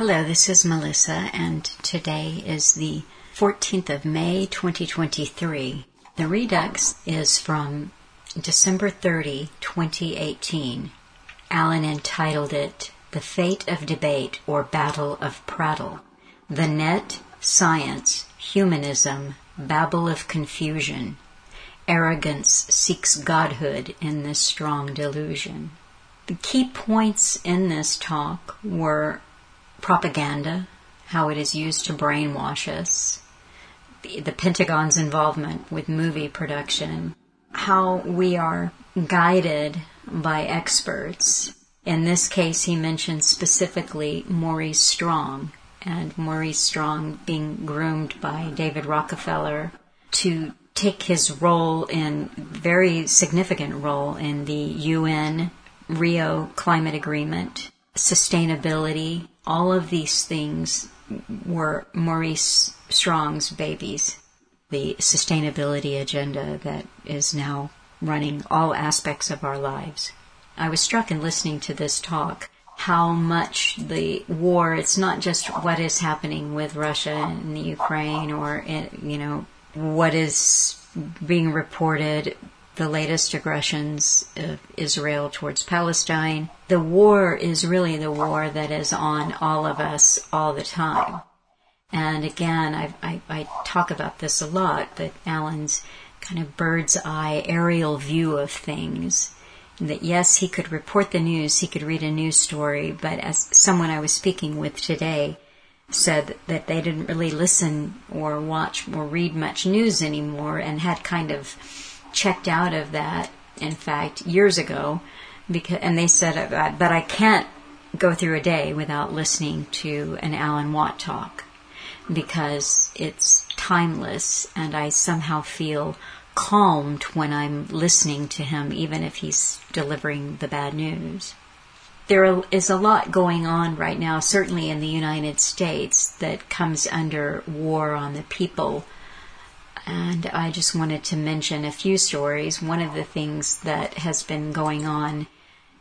Hello, this is Melissa, and today is the 14th of May 2023. The Redux is from December 30, 2018. Alan entitled it The Fate of Debate or Battle of Prattle. The Net, Science, Humanism, Babble of Confusion. Arrogance seeks godhood in this strong delusion. The key points in this talk were propaganda, how it is used to brainwash us, the, the Pentagon's involvement with movie production, how we are guided by experts. In this case, he mentions specifically Maurice Strong, and Maurice Strong being groomed by David Rockefeller to take his role in very significant role in the UN Rio climate agreement, sustainability, all of these things were Maurice Strong's babies. The sustainability agenda that is now running all aspects of our lives. I was struck in listening to this talk how much the war, it's not just what is happening with Russia and the Ukraine or, you know, what is being reported the latest aggressions of Israel towards Palestine. The war is really the war that is on all of us all the time. And again, I, I, I talk about this a lot, but Alan's kind of bird's eye aerial view of things. That yes, he could report the news, he could read a news story, but as someone I was speaking with today said that they didn't really listen or watch or read much news anymore and had kind of checked out of that, in fact, years ago, because, and they said, uh, but I can't go through a day without listening to an Alan Watt talk because it's timeless and I somehow feel calmed when I'm listening to him, even if he's delivering the bad news. There is a lot going on right now, certainly in the United States, that comes under war on the people and I just wanted to mention a few stories. One of the things that has been going on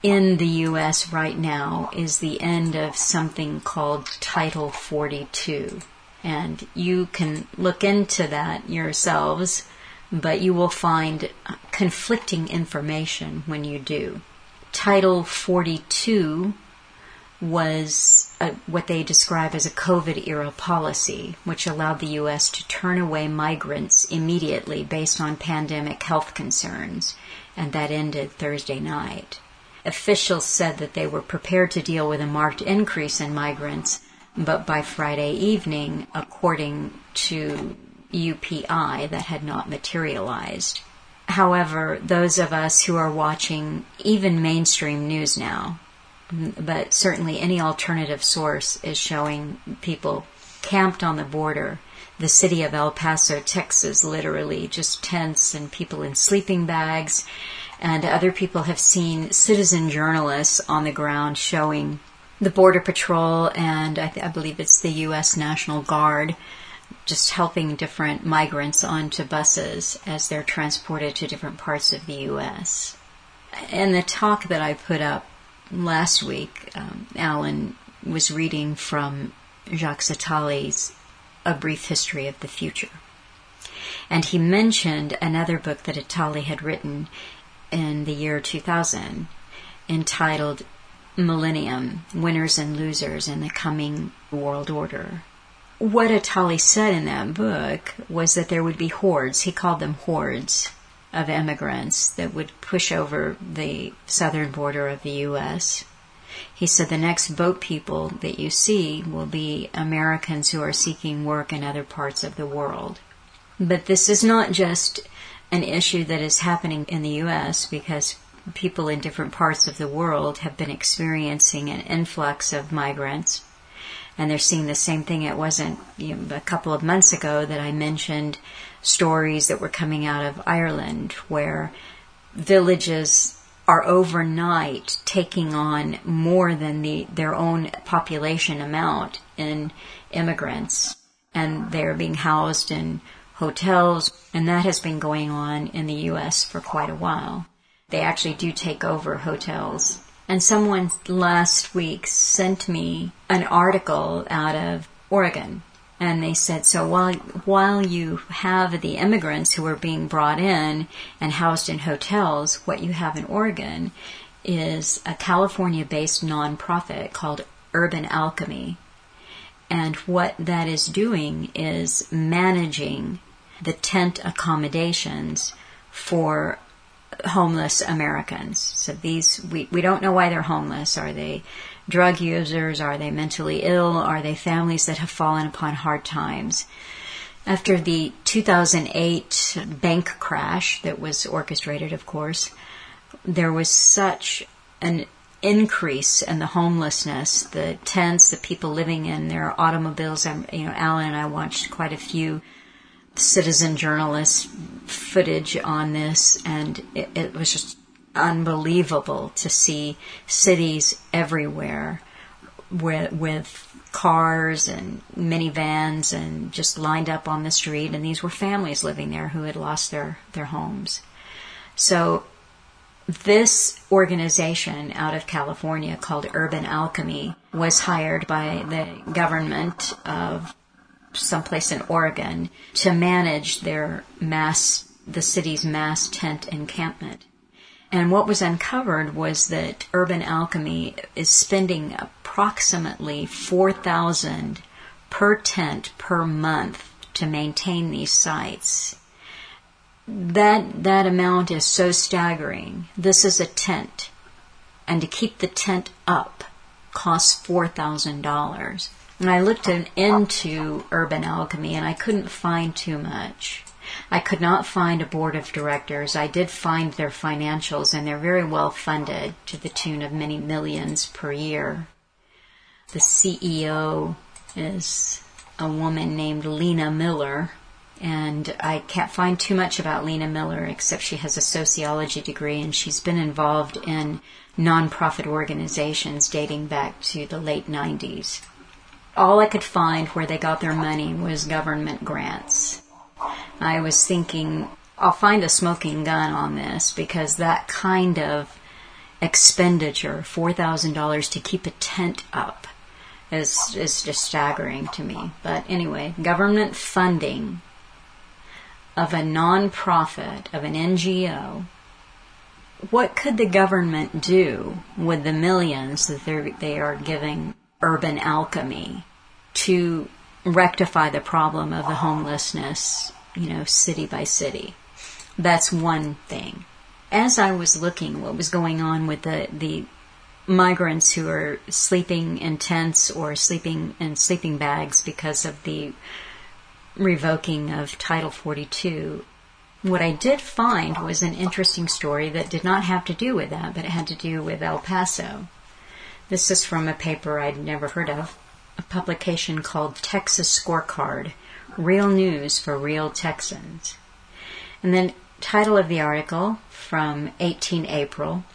in the U.S. right now is the end of something called Title 42. And you can look into that yourselves, but you will find conflicting information when you do. Title 42 was a, what they describe as a COVID era policy, which allowed the U.S. to turn away migrants immediately based on pandemic health concerns, and that ended Thursday night. Officials said that they were prepared to deal with a marked increase in migrants, but by Friday evening, according to UPI, that had not materialized. However, those of us who are watching even mainstream news now, but certainly any alternative source is showing people camped on the border. The city of El Paso, Texas, literally just tents and people in sleeping bags. And other people have seen citizen journalists on the ground showing the Border Patrol and I, th- I believe it's the U.S. National Guard just helping different migrants onto buses as they're transported to different parts of the U.S. And the talk that I put up last week, um, Alan was reading from Jacques Attali's A Brief History of the Future. And he mentioned another book that Attali had written in the year 2000 entitled Millennium Winners and Losers in the Coming World Order. What Attali said in that book was that there would be hordes, he called them hordes, of immigrants that would push over the southern border of the U.S. He said the next boat people that you see will be Americans who are seeking work in other parts of the world. But this is not just an issue that is happening in the U.S. because people in different parts of the world have been experiencing an influx of migrants. And they're seeing the same thing. It wasn't you know, a couple of months ago that I mentioned stories that were coming out of Ireland where villages are overnight taking on more than the, their own population amount in immigrants and they're being housed in hotels and that has been going on in the US for quite a while. They actually do take over hotels And someone last week sent me an article out of Oregon. And they said, so while, while you have the immigrants who are being brought in and housed in hotels, what you have in Oregon is a California based nonprofit called Urban Alchemy. And what that is doing is managing the tent accommodations for homeless Americans. So these, we, we don't know why they're homeless. Are they drug users? Are they mentally ill? Are they families that have fallen upon hard times? After the 2008 bank crash that was orchestrated, of course, there was such an increase in the homelessness, the tents, the people living in their automobiles. I'm, you know, Alan and I watched quite a few citizen journalist footage on this, and it, it was just unbelievable to see cities everywhere with, with cars and minivans and just lined up on the street and these were families living there who had lost their, their homes. So this organization out of California called Urban Alchemy was hired by the government of someplace in Oregon to manage their mass, the city's mass tent encampment. And what was uncovered was that Urban Alchemy is spending approximately 4000 per tent per month to maintain these sites that that amount is so staggering. This is a tent, and to keep the tent up costs four thousand dollars. And I looked in, into Urban Alchemy, and I couldn't find too much. I could not find a board of directors. I did find their financials, and they're very well funded to the tune of many millions per year. The CEO is a woman named Lena Miller, and I can't find too much about Lena Miller except she has a sociology degree and she's been involved in nonprofit organizations dating back to the late 90s. All I could find where they got their money was government grants. I was thinking, I'll find a smoking gun on this because that kind of expenditure, $4,000 to keep a tent up, is, is just staggering to me. But anyway, government funding of a nonprofit, of an NGO, what could the government do with the millions that they are giving urban alchemy to rectify the problem of the homelessness, you know, city by city? That's one thing. As I was looking what was going on with the, the migrants who are sleeping in tents or sleeping in sleeping bags because of the revoking of Title 42, what I did find was an interesting story that did not have to do with that, but it had to do with El Paso. This is from a paper I'd never heard of, a publication called Texas Scorecard Real News for Real Texans. And then, title of the article from 18 April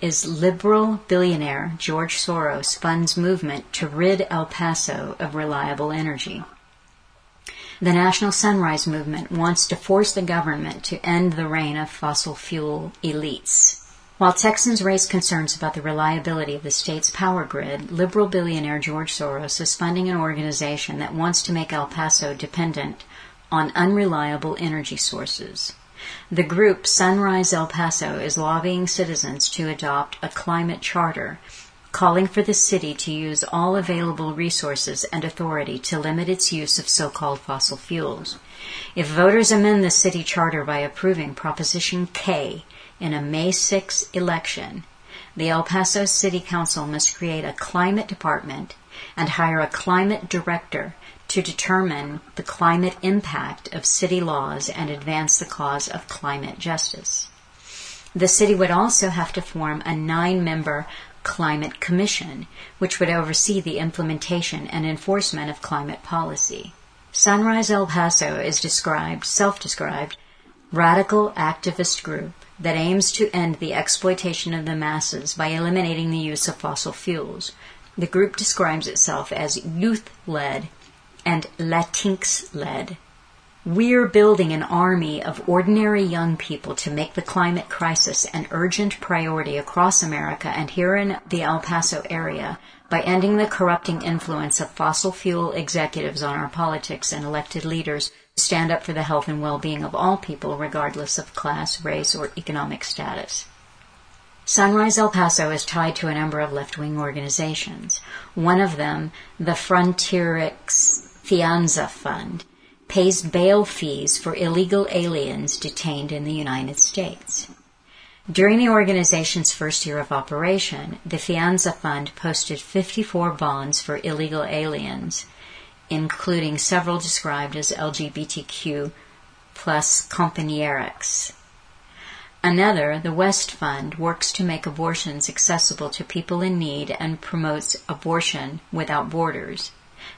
is Liberal Billionaire George Soros Funds Movement to Rid El Paso of Reliable Energy. The National Sunrise Movement wants to force the government to end the reign of fossil fuel elites. While Texans raise concerns about the reliability of the state's power grid, liberal billionaire George Soros is funding an organization that wants to make El Paso dependent on unreliable energy sources. The group Sunrise El Paso is lobbying citizens to adopt a climate charter calling for the city to use all available resources and authority to limit its use of so-called fossil fuels. If voters amend the city charter by approving Proposition K in a May 6 election, the El Paso City Council must create a climate department and hire a climate director to determine the climate impact of city laws and advance the cause of climate justice. The city would also have to form a nine member Climate Commission, which would oversee the implementation and enforcement of climate policy. Sunrise El Paso is described, self-described, radical activist group that aims to end the exploitation of the masses by eliminating the use of fossil fuels. The group describes itself as youth-led and Latinx-led. We're building an army of ordinary young people to make the climate crisis an urgent priority across America and here in the El Paso area by ending the corrupting influence of fossil fuel executives on our politics and elected leaders stand up for the health and well-being of all people regardless of class, race, or economic status. Sunrise El Paso is tied to a number of left-wing organizations. One of them, the Fronterizo Fianza Fund, pays bail fees for illegal aliens detained in the United States. During the organization's first year of operation, the Fianza Fund posted 54 bonds for illegal aliens, including several described as LGBTQ plus compañeros. Another, the West Fund, works to make abortions accessible to people in need and promotes abortion without borders.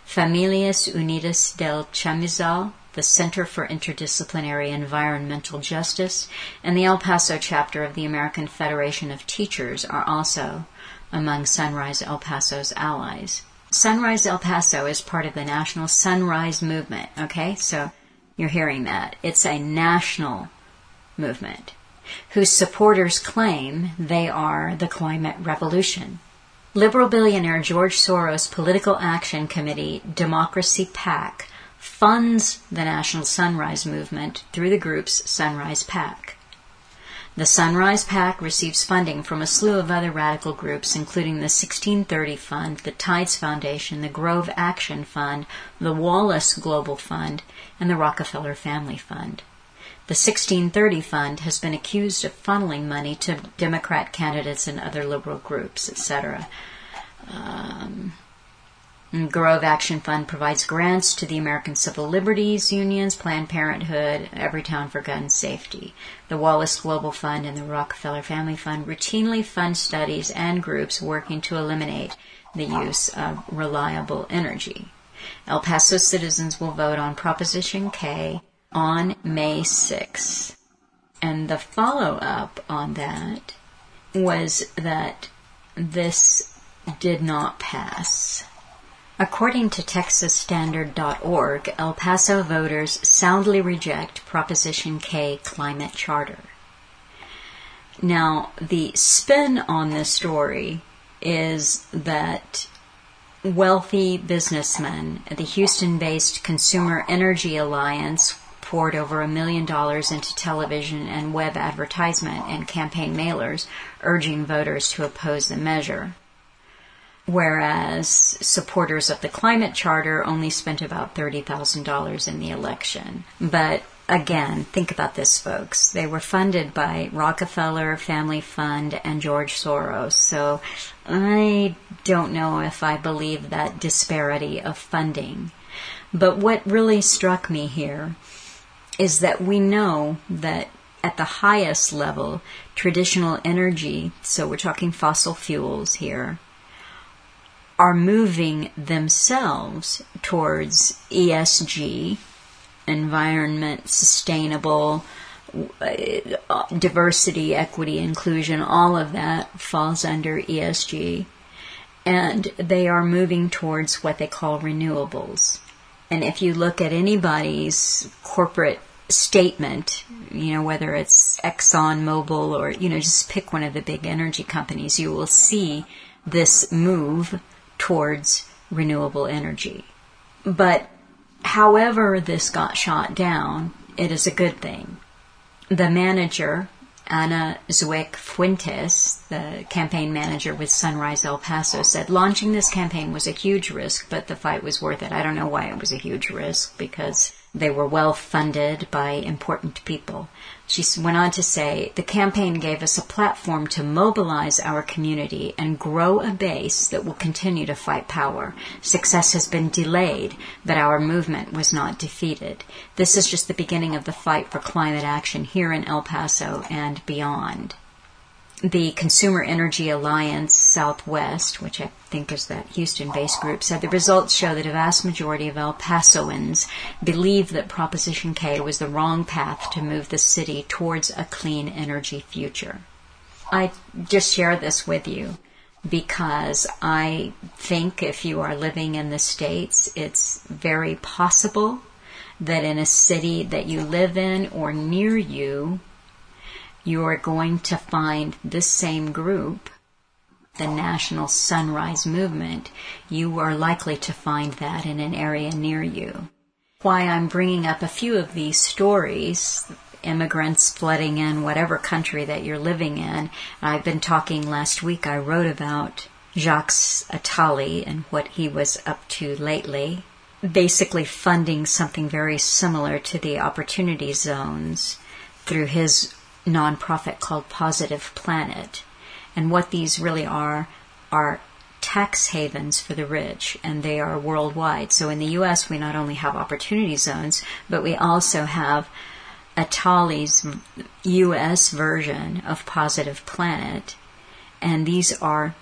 Familias Unidas del Chamizal, the Center for Interdisciplinary Environmental Justice, and the El Paso chapter of the American Federation of Teachers are also among Sunrise El Paso's allies. Sunrise El Paso is part of the National Sunrise Movement, okay? So you're hearing that. It's a national movement whose supporters claim they are the climate revolution. Liberal billionaire George Soros' Political Action Committee, Democracy PAC, funds the National Sunrise Movement through the group's Sunrise PAC. The Sunrise PAC receives funding from a slew of other radical groups, including the 1630 Fund, the Tides Foundation, the Grove Action Fund, the Wallace Global Fund, and the Rockefeller Family Fund. The 1630 Fund has been accused of funneling money to Democrat candidates and other liberal groups, etc. Um, Mm, Grove Action Fund provides grants to the American Civil Liberties Unions, Planned Parenthood, Everytown for Gun Safety. The Wallace Global Fund and the Rockefeller Family Fund routinely fund studies and groups working to eliminate the use of reliable energy. El Paso citizens will vote on Proposition K on May 6. And the follow up on that was that this did not pass. According to TexasStandard.org, El Paso voters soundly reject Proposition K climate charter. Now, the spin on this story is that wealthy businessmen the Houston based Consumer Energy Alliance poured over a million dollars into television and web advertisement and campaign mailers urging voters to oppose the measure. Whereas supporters of the climate charter only spent about $30,000 in the election. But again, think about this, folks. They were funded by Rockefeller Family Fund and George Soros. So I don't know if I believe that disparity of funding. But what really struck me here is that we know that at the highest level, traditional energy, so we're talking fossil fuels here, are moving themselves towards ESG, environment, sustainable, diversity, equity, inclusion, all of that falls under ESG. And they are moving towards what they call renewables. And if you look at anybody's corporate statement, you know, whether it's Exxon Mobil or, you know, just pick one of the big energy companies, you will see this move towards renewable energy. But however this got shot down, it is a good thing. The manager, Ana Zuek Fuentes, the campaign manager with Sunrise El Paso, said launching this campaign was a huge risk, but the fight was worth it. I don't know why it was a huge risk because they were well funded by important people. She went on to say, the campaign gave us a platform to mobilize our community and grow a base that will continue to fight power. Success has been delayed, but our movement was not defeated. This is just the beginning of the fight for climate action here in El Paso and beyond the Consumer Energy Alliance Southwest, which I think is that Houston based group, said the results show that a vast majority of El Pasoans believe that Proposition K was the wrong path to move the city towards a clean energy future. I just share this with you because I think if you are living in the States, it's very possible that in a city that you live in or near you, you are going to find this same group, the National Sunrise Movement, you are likely to find that in an area near you. Why I'm bringing up a few of these stories, immigrants flooding in whatever country that you're living in. I've been talking last week, I wrote about Jacques Attali and what he was up to lately, basically funding something very similar to the opportunity zones through his nonprofit called Positive Planet. And what these really are are tax havens for the rich, and they are worldwide. So in the U.S., we not only have opportunity zones, but we also have Attali's U.S. version of Positive Planet, and these are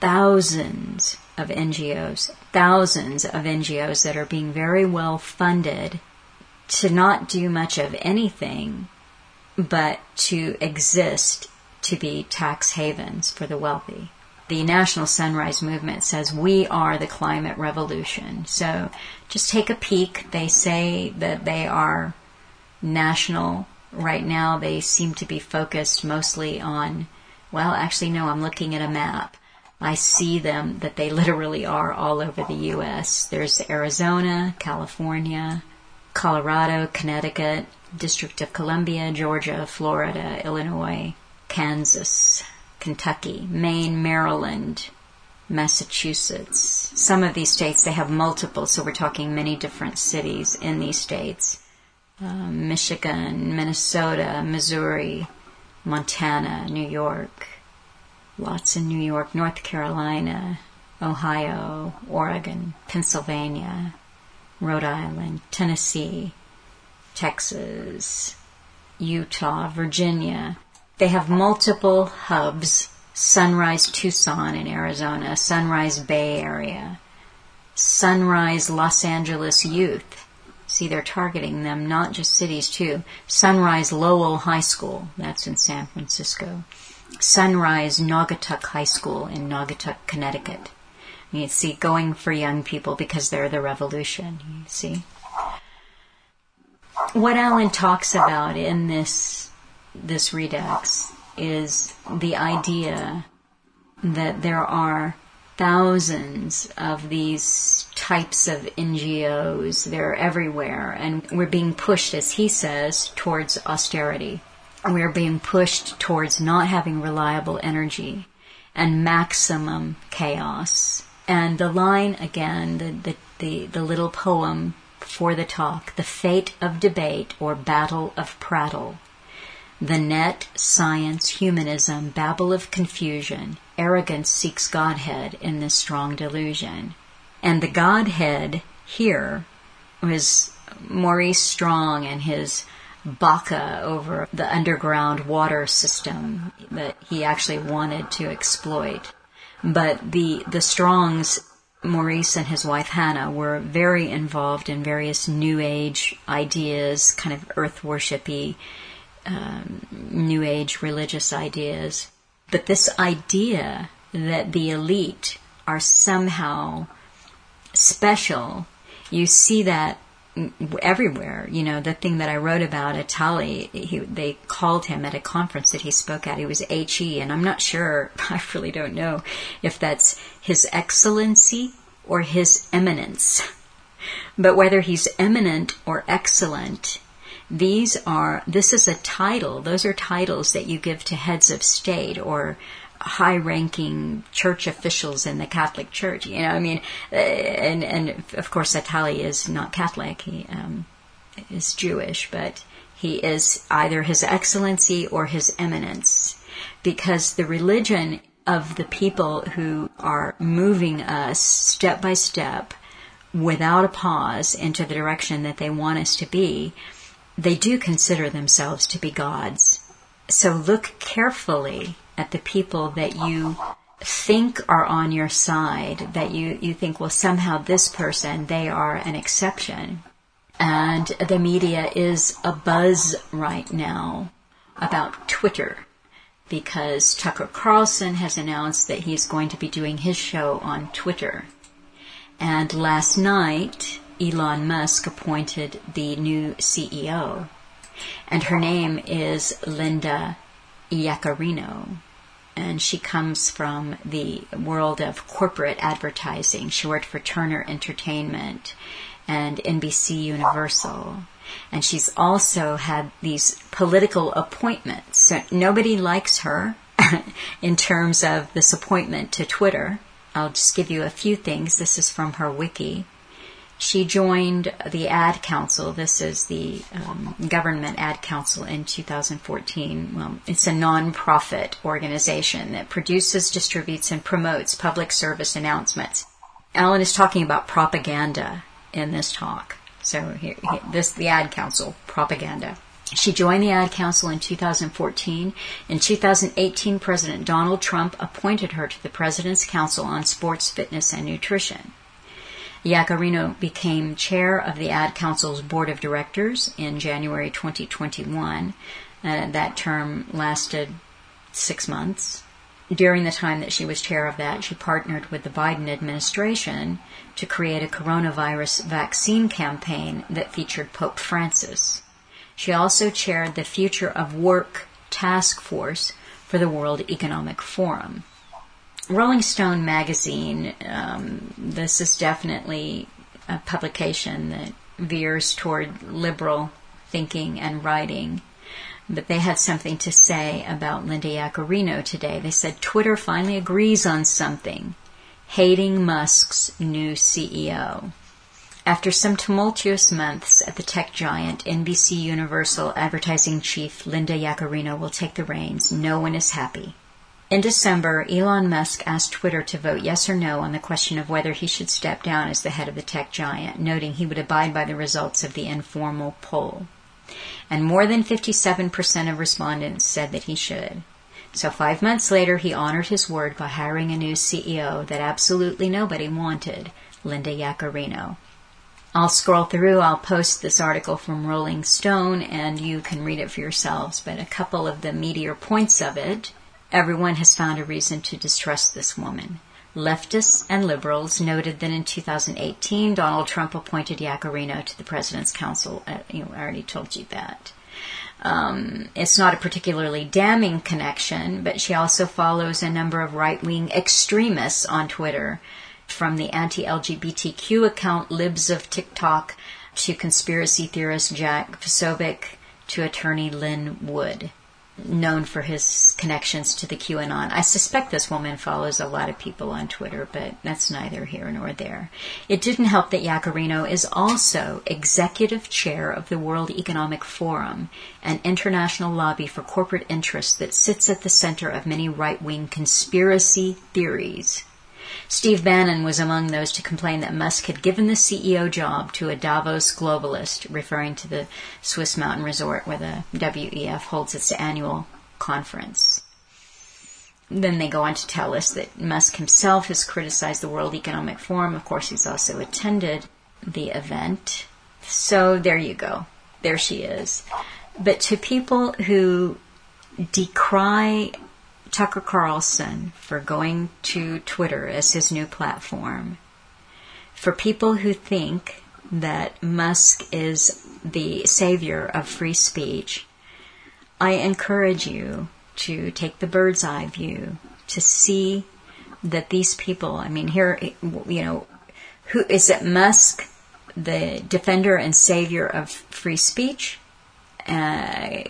thousands of NGOs, thousands of NGOs that are being very well funded to not do much of anything but to exist to be tax havens for the wealthy. The National Sunrise Movement says we are the climate revolution. So just take a peek. They say that they are national. Right now, they seem to be focused mostly on, well, actually, no, I'm looking at a map. I see them that they literally are all over the U.S. There's Arizona, California, Colorado, Connecticut, District of Columbia, Georgia, Florida, Illinois, Kansas, Kentucky, Maine, Maryland, Massachusetts. Some of these states, they have multiple, so we're talking many different cities in these states. Um, Michigan, Minnesota, Missouri, Montana, New York, lots in New York, North Carolina, Ohio, Oregon, Pennsylvania, Rhode Island, Tennessee, Texas, Utah, Virginia. They have multiple hubs Sunrise Tucson in Arizona, Sunrise Bay Area, Sunrise Los Angeles Youth. See, they're targeting them, not just cities too. Sunrise Lowell High School, that's in San Francisco. Sunrise Naugatuck High School in Naugatuck, Connecticut. You see, going for young people because they're the revolution, you see what Alan talks about in this this redux is the idea that there are thousands of these types of NGOs. They're everywhere, and we're being pushed, as he says, towards austerity. We're being pushed towards not having reliable energy and maximum chaos. And the line again, the, the, the, the little poem for the talk, the fate of debate or battle of prattle. The net, science, humanism, babble of confusion, arrogance seeks Godhead in this strong delusion. And the Godhead here was Maurice Strong and his Baca over the underground water system that he actually wanted to exploit. But the, the Strongs Maurice and his wife Hannah were very involved in various New Age ideas, kind of earth worshipy, um, New Age religious ideas. But this idea that the elite are somehow special, you see that everywhere. You know, the thing that I wrote about Attali, he, they called him at a conference that he spoke at. He was HE, and I'm not sure, I really don't know if that's His Excellency or His Eminence. But whether he's eminent or excellent, these are, this is a title. Those are titles that you give to heads of state or high ranking church officials in the Catholic Church. You know, I mean, uh, and, and of course, Attali is not Catholic. He um, is Jewish, but he is either His Excellency or His Eminence because the religion of the people who are moving us step by step without a pause into the direction that they want us to be, they do consider themselves to be gods. So look carefully at the people that you think are on your side, that you, you think, well, somehow this person, they are an exception. And the media is a buzz right now about Twitter because Tucker Carlson has announced that he's going to be doing his show on Twitter. And last night, Elon Musk appointed the new CEO. And her name is Linda Yaccarino. And she comes from the world of corporate advertising. She worked for Turner Entertainment and NBC Universal. And she's also had these political appointments. So nobody likes her in terms of this appointment to Twitter. I'll just give you a few things. This is from her wiki. She joined the Ad Council. This is the um, government Ad Council in 2014. Well, it's a non-profit organization that produces, distributes, and promotes public service announcements. Alan is talking about propaganda in this talk. So here, here, this the Ad Council propaganda. She joined the Ad Council in 2014. In 2018, President Donald Trump appointed her to the President's Council on Sports, Fitness, and Nutrition. Yaccarino became chair of the Ad Council's board of directors in January 2021. Uh, that term lasted six months. During the time that she was chair of that, she partnered with the Biden administration to create a coronavirus vaccine campaign that featured Pope Francis. She also chaired the Future of Work Task Force for the World Economic Forum. Rolling Stone magazine, um, this is definitely a publication that veers toward liberal thinking and writing. But they had something to say about Linda Yaccarino today. They said Twitter finally agrees on something, hating Musk's new CEO. After some tumultuous months at the tech giant, NBC Universal advertising chief Linda Yaccarino will take the reins. No one is happy. In December, Elon Musk asked Twitter to vote yes or no on the question of whether he should step down as the head of the tech giant, noting he would abide by the results of the informal poll. And more than 57% of respondents said that he should. So five months later, he honored his word by hiring a new CEO that absolutely nobody wanted, Linda Yaccarino. I'll scroll through, I'll post this article from Rolling Stone and you can read it for yourselves, but a couple of the meatier points of it. Everyone has found a reason to distrust this woman. Leftists and liberals noted that in 2018, Donald Trump appointed Yaccarino to the President's Council. Uh, you know, I already told you that. Um, it's not a particularly damning connection, but she also follows a number of right wing extremists on Twitter from the anti-LGBTQ account Libs of TikTok to conspiracy theorist Jack Posobiec to attorney Lin Wood, known for his connections to the QAnon. I suspect this woman follows a lot of people on Twitter, but that's neither here nor there. It didn't help that Yaccarino is also executive chair of the World Economic Forum, an international lobby for corporate interests that sits at the center of many right-wing conspiracy theories. Steve Bannon was among those to complain that Musk had given the CEO job to a Davos globalist, referring to the Swiss mountain resort where the WEF holds its annual conference. Then they go on to tell us that Musk himself has criticized the World Economic Forum. Of course, he's also attended the event. So there you go. There she is. But to people who decry Tucker Carlson for going to Twitter as his new platform. For people who think that Musk is the savior of free speech, I encourage you to take the bird's eye view to see that these people, I mean, here, you know, who is it Musk, the defender and savior of free speech? Uh,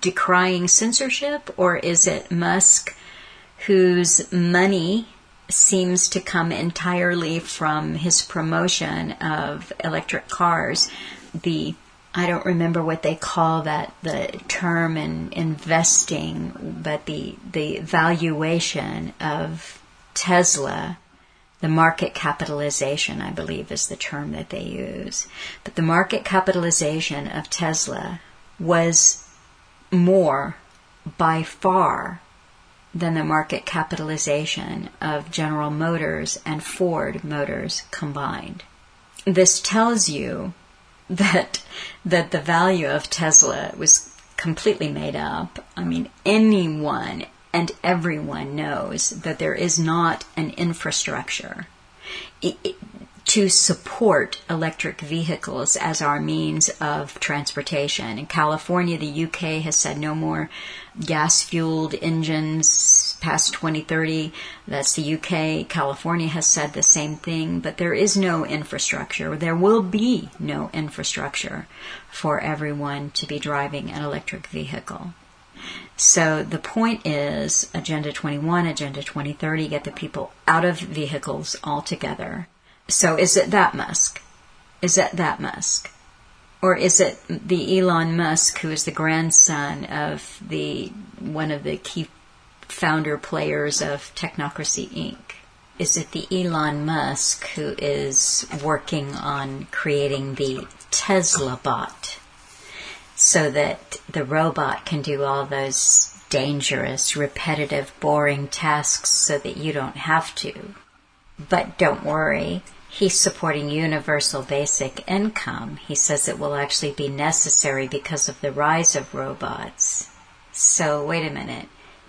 decrying censorship, or is it Musk whose money seems to come entirely from his promotion of electric cars? The I don't remember what they call that the term in investing, but the the valuation of Tesla the market capitalization, I believe, is the term that they use. But the market capitalization of Tesla was more by far than the market capitalization of General Motors and Ford Motors combined. This tells you that that the value of Tesla was completely made up. I mean, anyone, and everyone knows that there is not an infrastructure. To support electric vehicles as our means of transportation. In California, the UK has said no more gas fueled engines past 2030. That's the UK. California has said the same thing, but there is no infrastructure. There will be no infrastructure for everyone to be driving an electric vehicle. So the point is Agenda 21, Agenda 2030, get the people out of vehicles altogether so is it that Musk? Is it that Musk? Or is it the Elon Musk who is the grandson of the one of the key founder players of Technocracy Inc.? Is it the Elon Musk who is working on creating the Tesla bot so that the robot can do all those dangerous, repetitive, boring tasks so that you don't have to? But don't worry, he's supporting universal basic income. He says it will actually be necessary because of the rise of robots. So, wait a minute.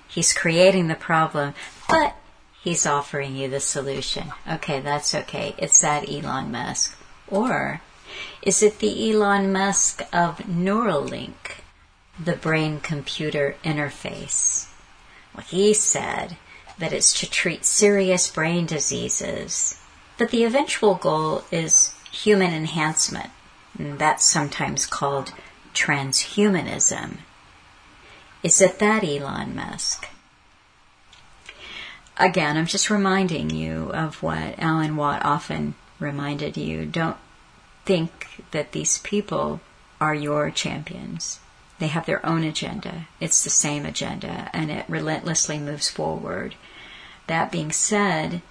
He's creating the problem, but he's offering you the solution. Okay, that's okay. It's that Elon Musk. Or is it the Elon Musk of Neuralink, the brain computer interface? Well, he said that it's to treat serious brain diseases. But the eventual goal is human enhancement. And that's sometimes called transhumanism. Is it that Elon Musk? Again, I'm just reminding you of what Alan Watt often reminded you. Don't think that these people are your champions. They have their own agenda. It's the same agenda, and it relentlessly moves forward. That being said,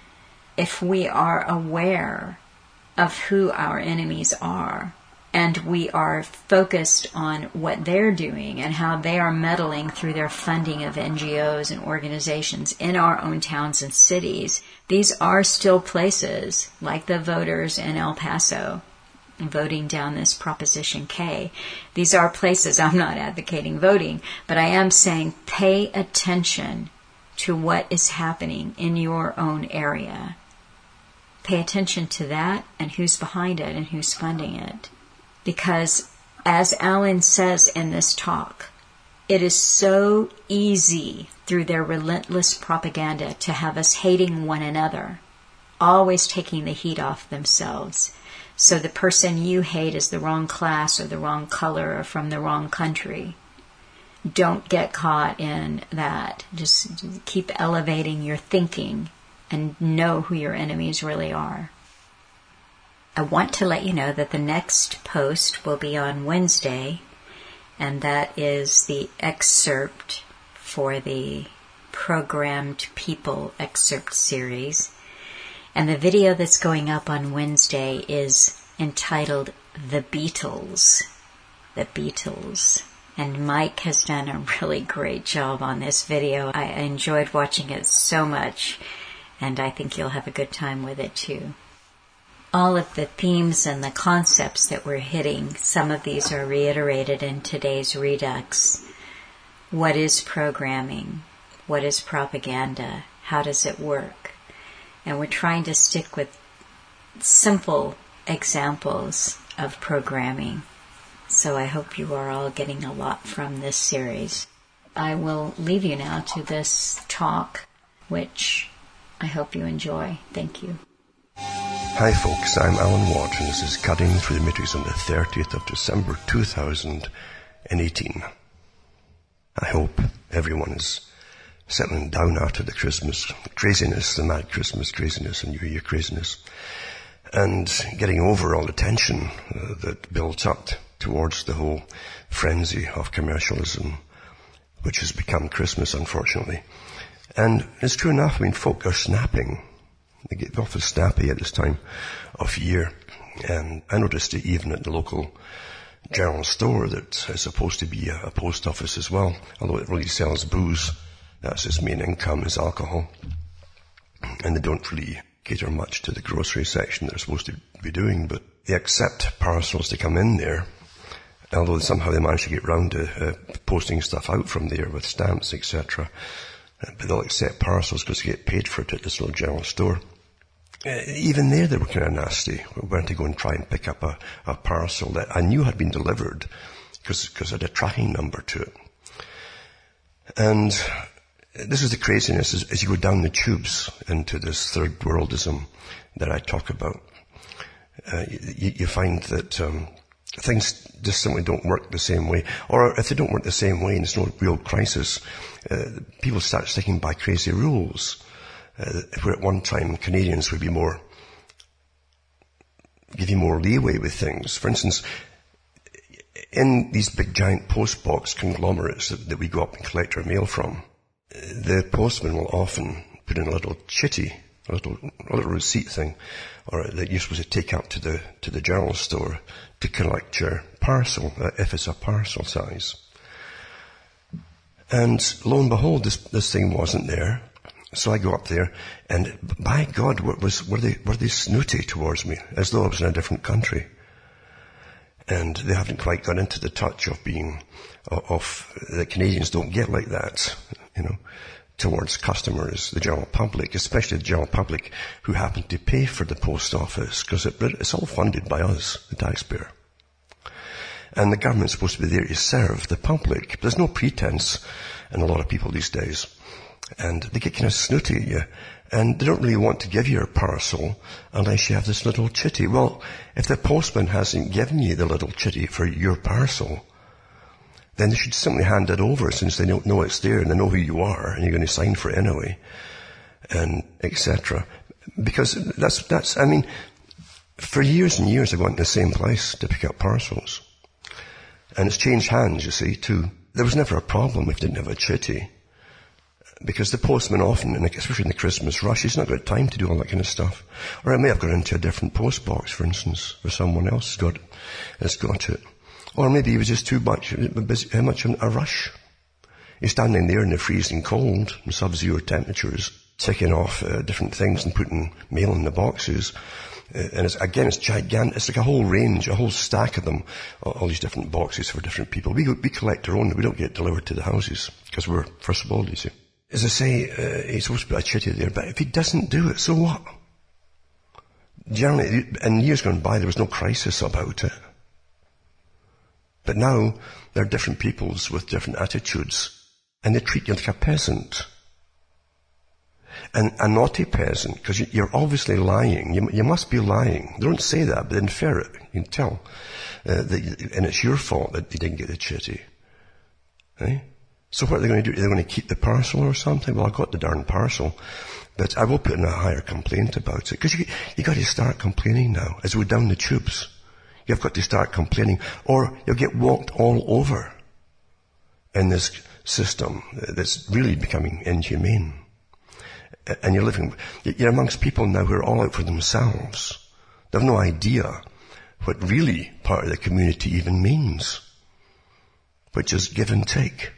if we are aware of who our enemies are, and we are focused on what they're doing and how they are meddling through their funding of NGOs and organizations in our own towns and cities, these are still places like the voters in El Paso voting down this Proposition K. These are places, I'm not advocating voting, but I am saying pay attention to what is happening in your own area. Pay attention to that and who's behind it and who's funding it. Because as Alan says in this talk, it is so easy through their relentless propaganda to have us hating one another, always taking the heat off themselves so the person you hate is the wrong class or the wrong color or from the wrong country. Don't get caught in that. Just keep elevating your thinking and know who your enemies really are. I want to let you know that the next post will be on Wednesday, and that is the excerpt for the Programmed People excerpt series. And the video that's going up on Wednesday is entitled The Beatles. The Beatles. And Mike has done a really great job on this video. I enjoyed watching it so much, and I think you'll have a good time with it too. All of the themes and the concepts that we're hitting, some of these are reiterated in today's Redux. What is programming? What is propaganda? How does it work? And we're trying to stick with simple examples of programming. So I hope you are all getting a lot from this series. I will leave you now to this talk, which I hope you enjoy. Thank you. Hi folks, I'm Alan Watt and this is Cutting Through the Matrix on the 30th of December 2018. I hope everyone is settling down after the Christmas craziness, the mad Christmas craziness and New Year craziness, and getting over all the tension uh, that built up towards the whole frenzy of commercialism, which has become Christmas, unfortunately. And it's true enough, I mean, folk are snapping. They get awful snappy at this time of year. And I noticed it even at the local general store that is supposed to be a post office as well, although it really sells booze that's his main income is alcohol. And they don't really cater much to the grocery section they're supposed to be doing, but they accept parcels to come in there. Although somehow they manage to get round to uh, posting stuff out from there with stamps, etc. Uh, but they'll accept parcels because they get paid for it at this little general store. uh, even there they were kind of nasty. We went to go and try and pick up a, a parcel that I knew had been delivered because because I had a tracking number to it. And this is the craziness as, as you go down the tubes into this third worldism that I talk about. Uh, you, you, find that um, things just simply don't work the same way. Or if they don't work the same way and there's no real crisis, uh, people start sticking by crazy rules. Uh, where at one time Canadians would be more, give you more leeway with things. For instance, in these big giant postbox conglomerates that, that we go up and collect our mail from, the postman will often put in a little chitty, a little, a little receipt thing, or that you're supposed to take out to the, to the general store to collect your parcel, uh, if it's a parcel size. And lo and behold, this, this thing wasn't there. So I go up there, and by God, was, were they were they snooty towards me, as though I was in a different country, and they haven't quite got into the touch of being of the Canadians don't get like that, you know, towards customers, the general public, especially the general public who happen to pay for the post office because it, it's all funded by us, the taxpayer. And the government's supposed to be there to serve the public. There's no pretense in a lot of people these days and they get kind of snooty at you. And they don't really want to give you a parcel unless you have this little chitty. Well, if the postman hasn't given you the little chitty for your parcel, then they should simply hand it over since they know it's there and they know who you are and you're going to sign for it anyway, and etc. Because that's, that's, I mean, for years and years I've gone to the same place to pick up parcels. And it's changed hands, you see, too. There was never a problem if they didn't have a chitty because the postman often, especially in the Christmas rush, he's not got time to do all that kind of stuff. Or it may have gone into a different post box, for instance, where someone else has got, has got it. Or maybe he was just too much, how much in a rush. He's standing there in the freezing cold, sub-zero temperatures, ticking off uh, different things and putting mail in the boxes. Uh, and it's, again, it's gigantic. It's like a whole range, a whole stack of them, all, all these different boxes for different people. We, we collect our own. We don't get delivered to the houses because we're first of all, you see as I say, uh, he's supposed to be a chitty there, but if he doesn't do it, so what? Generally, in years gone by, there was no crisis about it. But now, they're different peoples with different attitudes, and they treat you like a peasant. And a naughty peasant, because you're obviously lying. You, you, must be lying. They don't say that, but infer it. You can tell. Uh, that, and it's your fault that you didn't get the chitty. Eh? So what are they going to do? Are they going to keep the parcel or something? Well, I got the darn parcel. But I will put in a higher complaint about it. Because you, you got to start complaining now. As we're down the tubes. You've got to start complaining. Or you'll get walked all over in this system that's really becoming inhumane. And you're living, you're amongst people now who are all out for themselves. They have no idea what really part of the community even means. Which is give and take.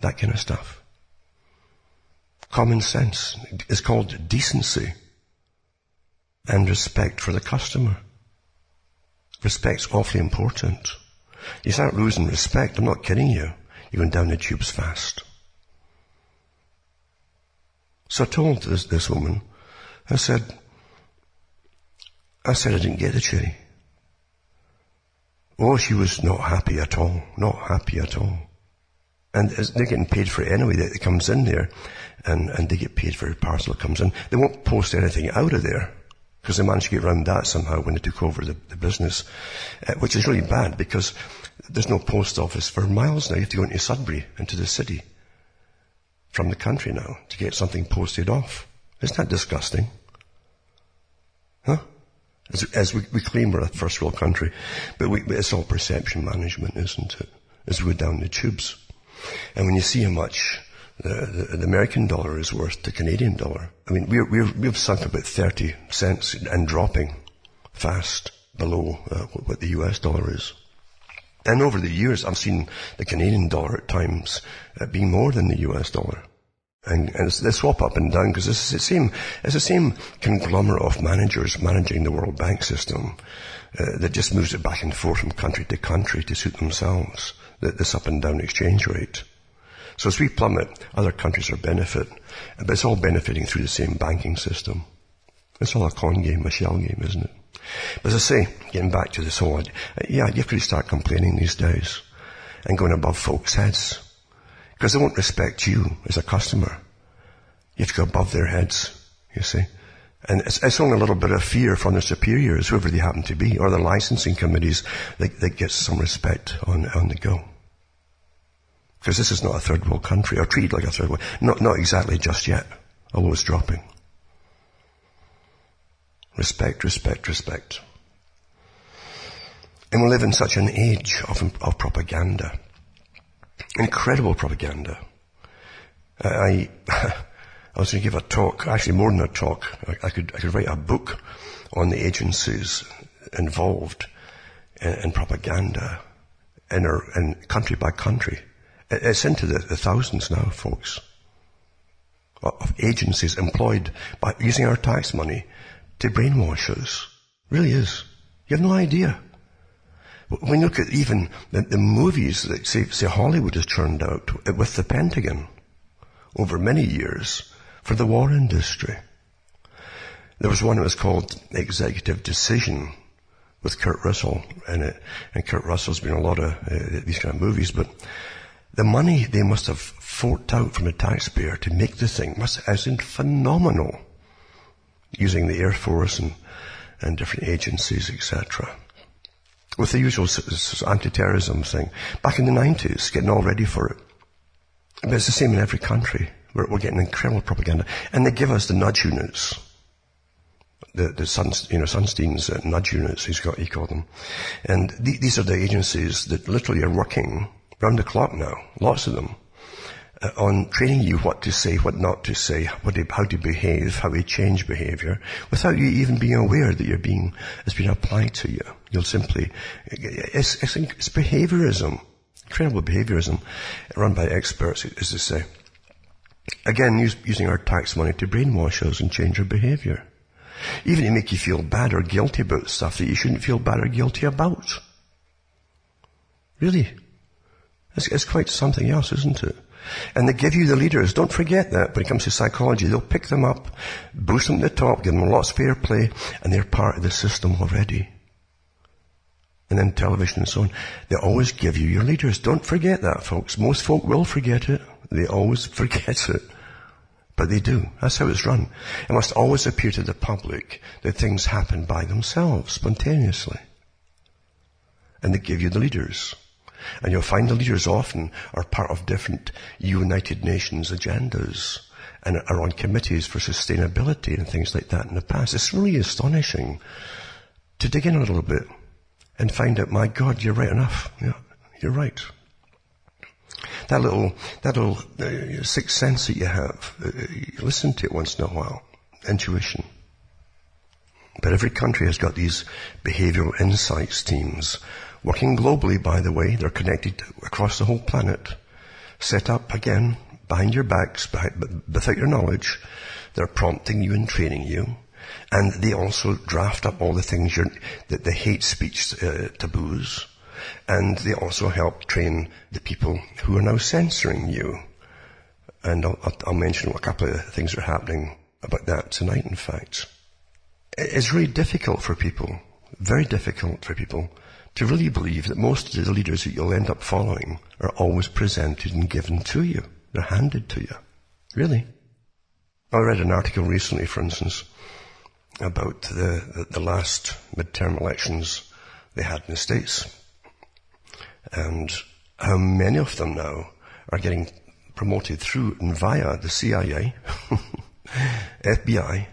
That kind of stuff. Common sense is called decency and respect for the customer. Respect's awfully important. You start losing respect, I'm not kidding you. You're going down the tubes fast. So I told this, this woman, I said, I said I didn't get the cherry. Oh, she was not happy at all. Not happy at all. And they're getting paid for it anyway that it comes in there. And, and they get paid for every parcel that comes in. They won't post anything out of there. Because they managed to get around that somehow when they took over the, the business. Uh, which is really bad because there's no post office for miles now. You have to go into Sudbury, into the city. From the country now to get something posted off. Isn't that disgusting? Huh? As, as we, we, claim we're a first world country, but, we, it's all perception management, isn't it? As we go down the tubes. And when you see how much the, the, American dollar is worth the Canadian dollar, I mean, we're, we're, we've sunk about 30 cents and dropping fast below uh, what the US dollar is. And over the years, I've seen the Canadian dollar at times uh, being more than the US dollar. And, and they swap up and down because it's the same, it's the same conglomerate of managers managing the World Bank system uh, that just moves it back and forth from country to country to suit themselves this up and down exchange rate. So as we plummet, other countries are benefit, but it's all benefiting through the same banking system. It's all a con game, a shell game, isn't it? But as I say, getting back to this whole, uh, yeah, you have to start complaining these days and going above folks' heads. Because they won't respect you as a customer. You have to go above their heads, you see. And it's, it's only a little bit of fear from their superiors, whoever they happen to be, or the licensing committees that, that gets some respect on, on the go. Because this is not a third world country, or treated like a third world. Not, not exactly just yet, although it's dropping. Respect, respect, respect. And we live in such an age of, of propaganda. Incredible propaganda. I, I was going to give a talk, actually more than a talk. I, I could, I could write a book on the agencies involved in, in propaganda in, our, in country by country. It's into the, the thousands now, folks, of agencies employed by using our tax money to brainwash us. Really is. You have no idea. When you look at even the, the movies that say, say Hollywood has churned out with the Pentagon over many years for the war industry. There was one that was called Executive Decision with Kurt Russell in it. And Kurt Russell's been a lot of uh, these kind of movies, but the money they must have forked out from the taxpayer to make the thing must have been phenomenal using the Air Force and, and different agencies, etc. With the usual anti-terrorism thing. Back in the 90s, getting all ready for it. But it's the same in every country. We're, we're getting incredible propaganda. And they give us the nudge units. The, the Sun, you know, Sunstein's uh, nudge units, he's got, he called them. And th- these are the agencies that literally are working round the clock now. Lots of them uh, on training you what to say, what not to say, to, how to behave, how to change behavior, without you even being aware that you're being, it's being applied to you. You'll simply, it's, it's, it's behaviorism, incredible behaviorism, run by experts, as they say. Again, use, using our tax money to brainwash us and change our behavior. Even to make you feel bad or guilty about stuff that you shouldn't feel bad or guilty about. Really. It's, it's quite something else, isn't it? And they give you the leaders. Don't forget that when it comes to psychology. They'll pick them up, boost them to the top, give them lots of fair play, and they're part of the system already. And then television and so on. They always give you your leaders. Don't forget that, folks. Most folk will forget it. They always forget it. But they do. That's how it's run. It must always appear to the public that things happen by themselves, spontaneously. And they give you the leaders. And you'll find the leaders often are part of different United Nations agendas and are on committees for sustainability and things like that in the past. It's really astonishing to dig in a little bit and find out, my God, you're right enough. Yeah, you're right. That little, that little uh, sixth sense that you have, uh, you listen to it once in a while. Intuition. But every country has got these behavioral insights teams working globally, by the way. They're connected across the whole planet. Set up again behind your backs, behind, without your knowledge. They're prompting you and training you. And they also draft up all the things that the hate speech uh, taboos. And they also help train the people who are now censoring you. And I'll, I'll mention a couple of things that are happening about that tonight, in fact. It's really difficult for people, very difficult for people to really believe that most of the leaders that you'll end up following are always presented and given to you. They're handed to you. Really. I read an article recently, for instance, about the, the, last midterm elections they had in the States. And how many of them now are getting promoted through and via the CIA, FBI,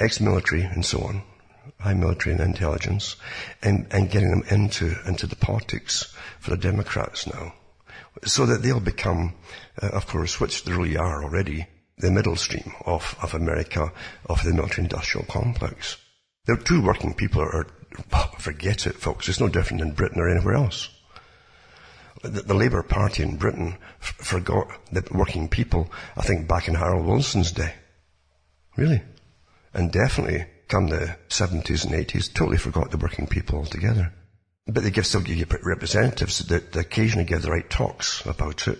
ex-military and so on, high military and intelligence, and, and getting them into, into the politics for the Democrats now. So that they'll become, uh, of course, which they really are already, the middle stream of, of America, of the military industrial complex. The two working people are, forget it folks, it's no different in Britain or anywhere else. The, the Labour Party in Britain f- forgot the working people, I think back in Harold Wilson's day. Really. And definitely come the 70s and 80s, totally forgot the working people altogether. But they give, still give you representatives that occasionally give the right talks about it.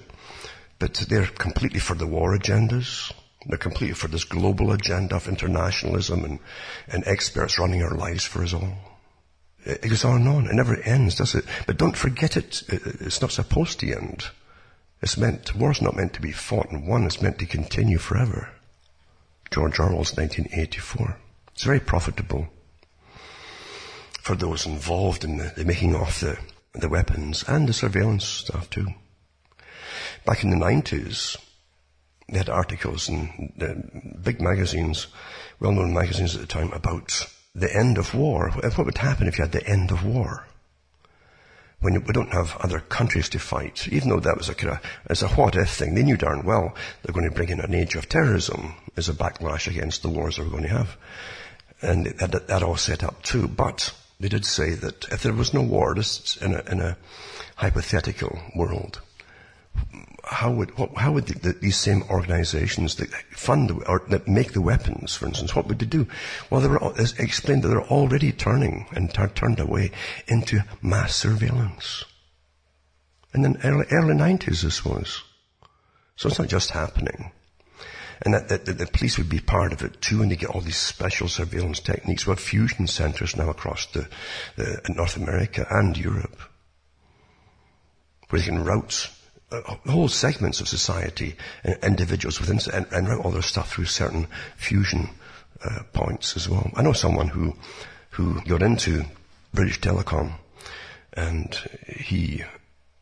But they're completely for the war agendas. They're completely for this global agenda of internationalism and, and experts running our lives for us all. It goes on and on. It never ends, does it? But don't forget it. It's not supposed to end. It's meant, war's not meant to be fought and won. It's meant to continue forever. George Orwell's 1984. It's very profitable for those involved in the, the making of the, the weapons and the surveillance stuff too. Back in the 90s, they had articles in the big magazines, well-known magazines at the time, about the end of war. What would happen if you had the end of war? When we don't have other countries to fight, even though that was a kind of, as a what if thing, they knew darn well they're going to bring in an age of terrorism as a backlash against the wars they were going to have. And that, that all set up too. But they did say that if there was no war, this in a, in a hypothetical world, how would how would the, the, these same organisations that fund or that make the weapons, for instance, what would they do? Well, they were explained that they're already turning and t- turned away into mass surveillance. And then early, early 90s this was. So it's not just happening. And that, that, that, the police would be part of it too, and they get all these special surveillance techniques. We have fusion centres now across the, the North America and Europe, where they can route uh, whole segments of society, uh, individuals within, and, and route all their stuff through certain fusion uh, points as well. I know someone who who got into British Telecom, and he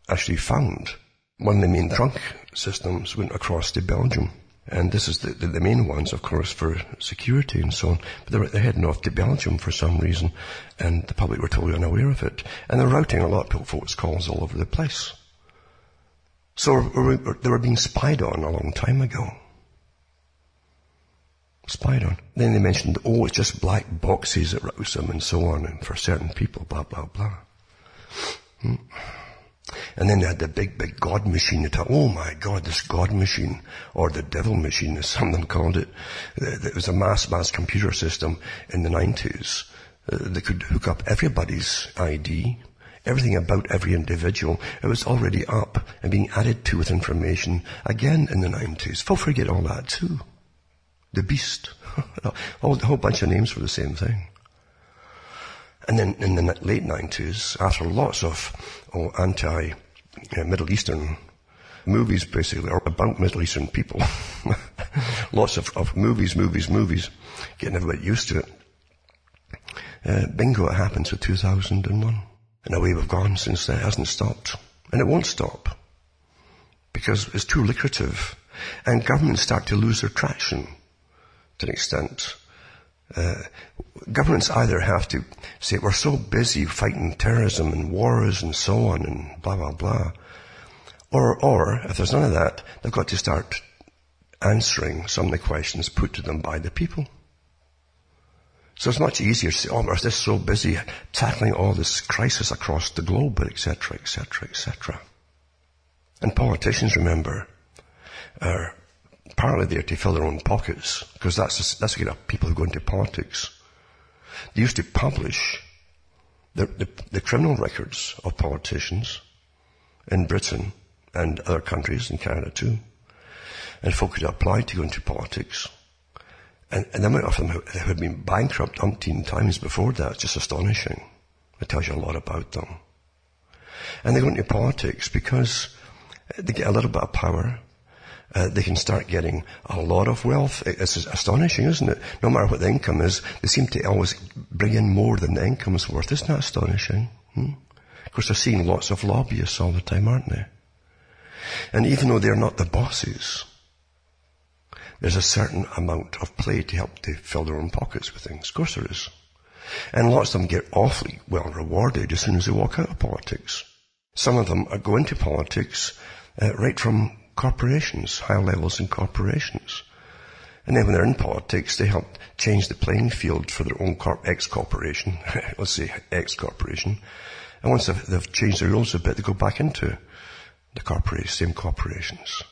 actually found one of the main trunk systems went across to Belgium. And this is the, the, the, main ones, of course, for security and so on. But they're, they're, heading off to Belgium for some reason, and the public were totally unaware of it. And they're routing a lot of folks' calls all over the place. So they were being spied on a long time ago. Spied on. Then they mentioned, oh, it's just black boxes that rouse them and so on, and for certain people, blah, blah, blah. Hmm. And then they had the big, big God machine. Thought, oh my God, this God machine, or the devil machine, as some of them called it. It was a mass, mass computer system in the 90s uh, that could hook up everybody's ID, everything about every individual, it was already up and being added to with information again in the 90s. Folk forget all that too. The beast. a whole bunch of names for the same thing. And then in the late 90s, after lots of oh, anti-Middle Eastern movies basically, or about Middle Eastern people, lots of, of movies, movies, movies, getting everybody used to it. Uh, bingo, it happened to 2001. And away we've gone since then. It hasn't stopped. And it won't stop. Because it's too lucrative. And governments start to lose their traction to an extent. Uh, governments either have to say, we're so busy fighting terrorism and wars and so on and blah, blah, blah. Or, or, if there's none of that, they've got to start answering some of the questions put to them by the people. So it's much easier to say, oh, we're just so busy tackling all this crisis across the globe, etc., etc., etc. And politicians, remember, are partly there to fill their own pockets, because that's, that's the kind of people who go into politics. They used to publish the, the, the criminal records of politicians in Britain and other countries, in Canada too. And folk could apply to go into politics and, and the amount of them who, who had been bankrupt umpteen times before that, just astonishing. It tells you a lot about them. And they go into politics because they get a little bit of power. Uh, they can start getting a lot of wealth. It's astonishing, isn't it? No matter what the income is, they seem to always bring in more than the income's worth. Isn't that astonishing? Hmm? Of course, they're seeing lots of lobbyists all the time, aren't they? And even though they're not the bosses, there's a certain amount of play to help to fill their own pockets with things. Of course there is. And lots of them get awfully well rewarded as soon as they walk out of politics. Some of them go into politics uh, right from corporations, higher levels in corporations. And then when they're in politics, they help change the playing field for their own corp- ex-corporation, let's say ex-corporation. And once they've, they've changed the rules a bit, they go back into the corporation, same corporations.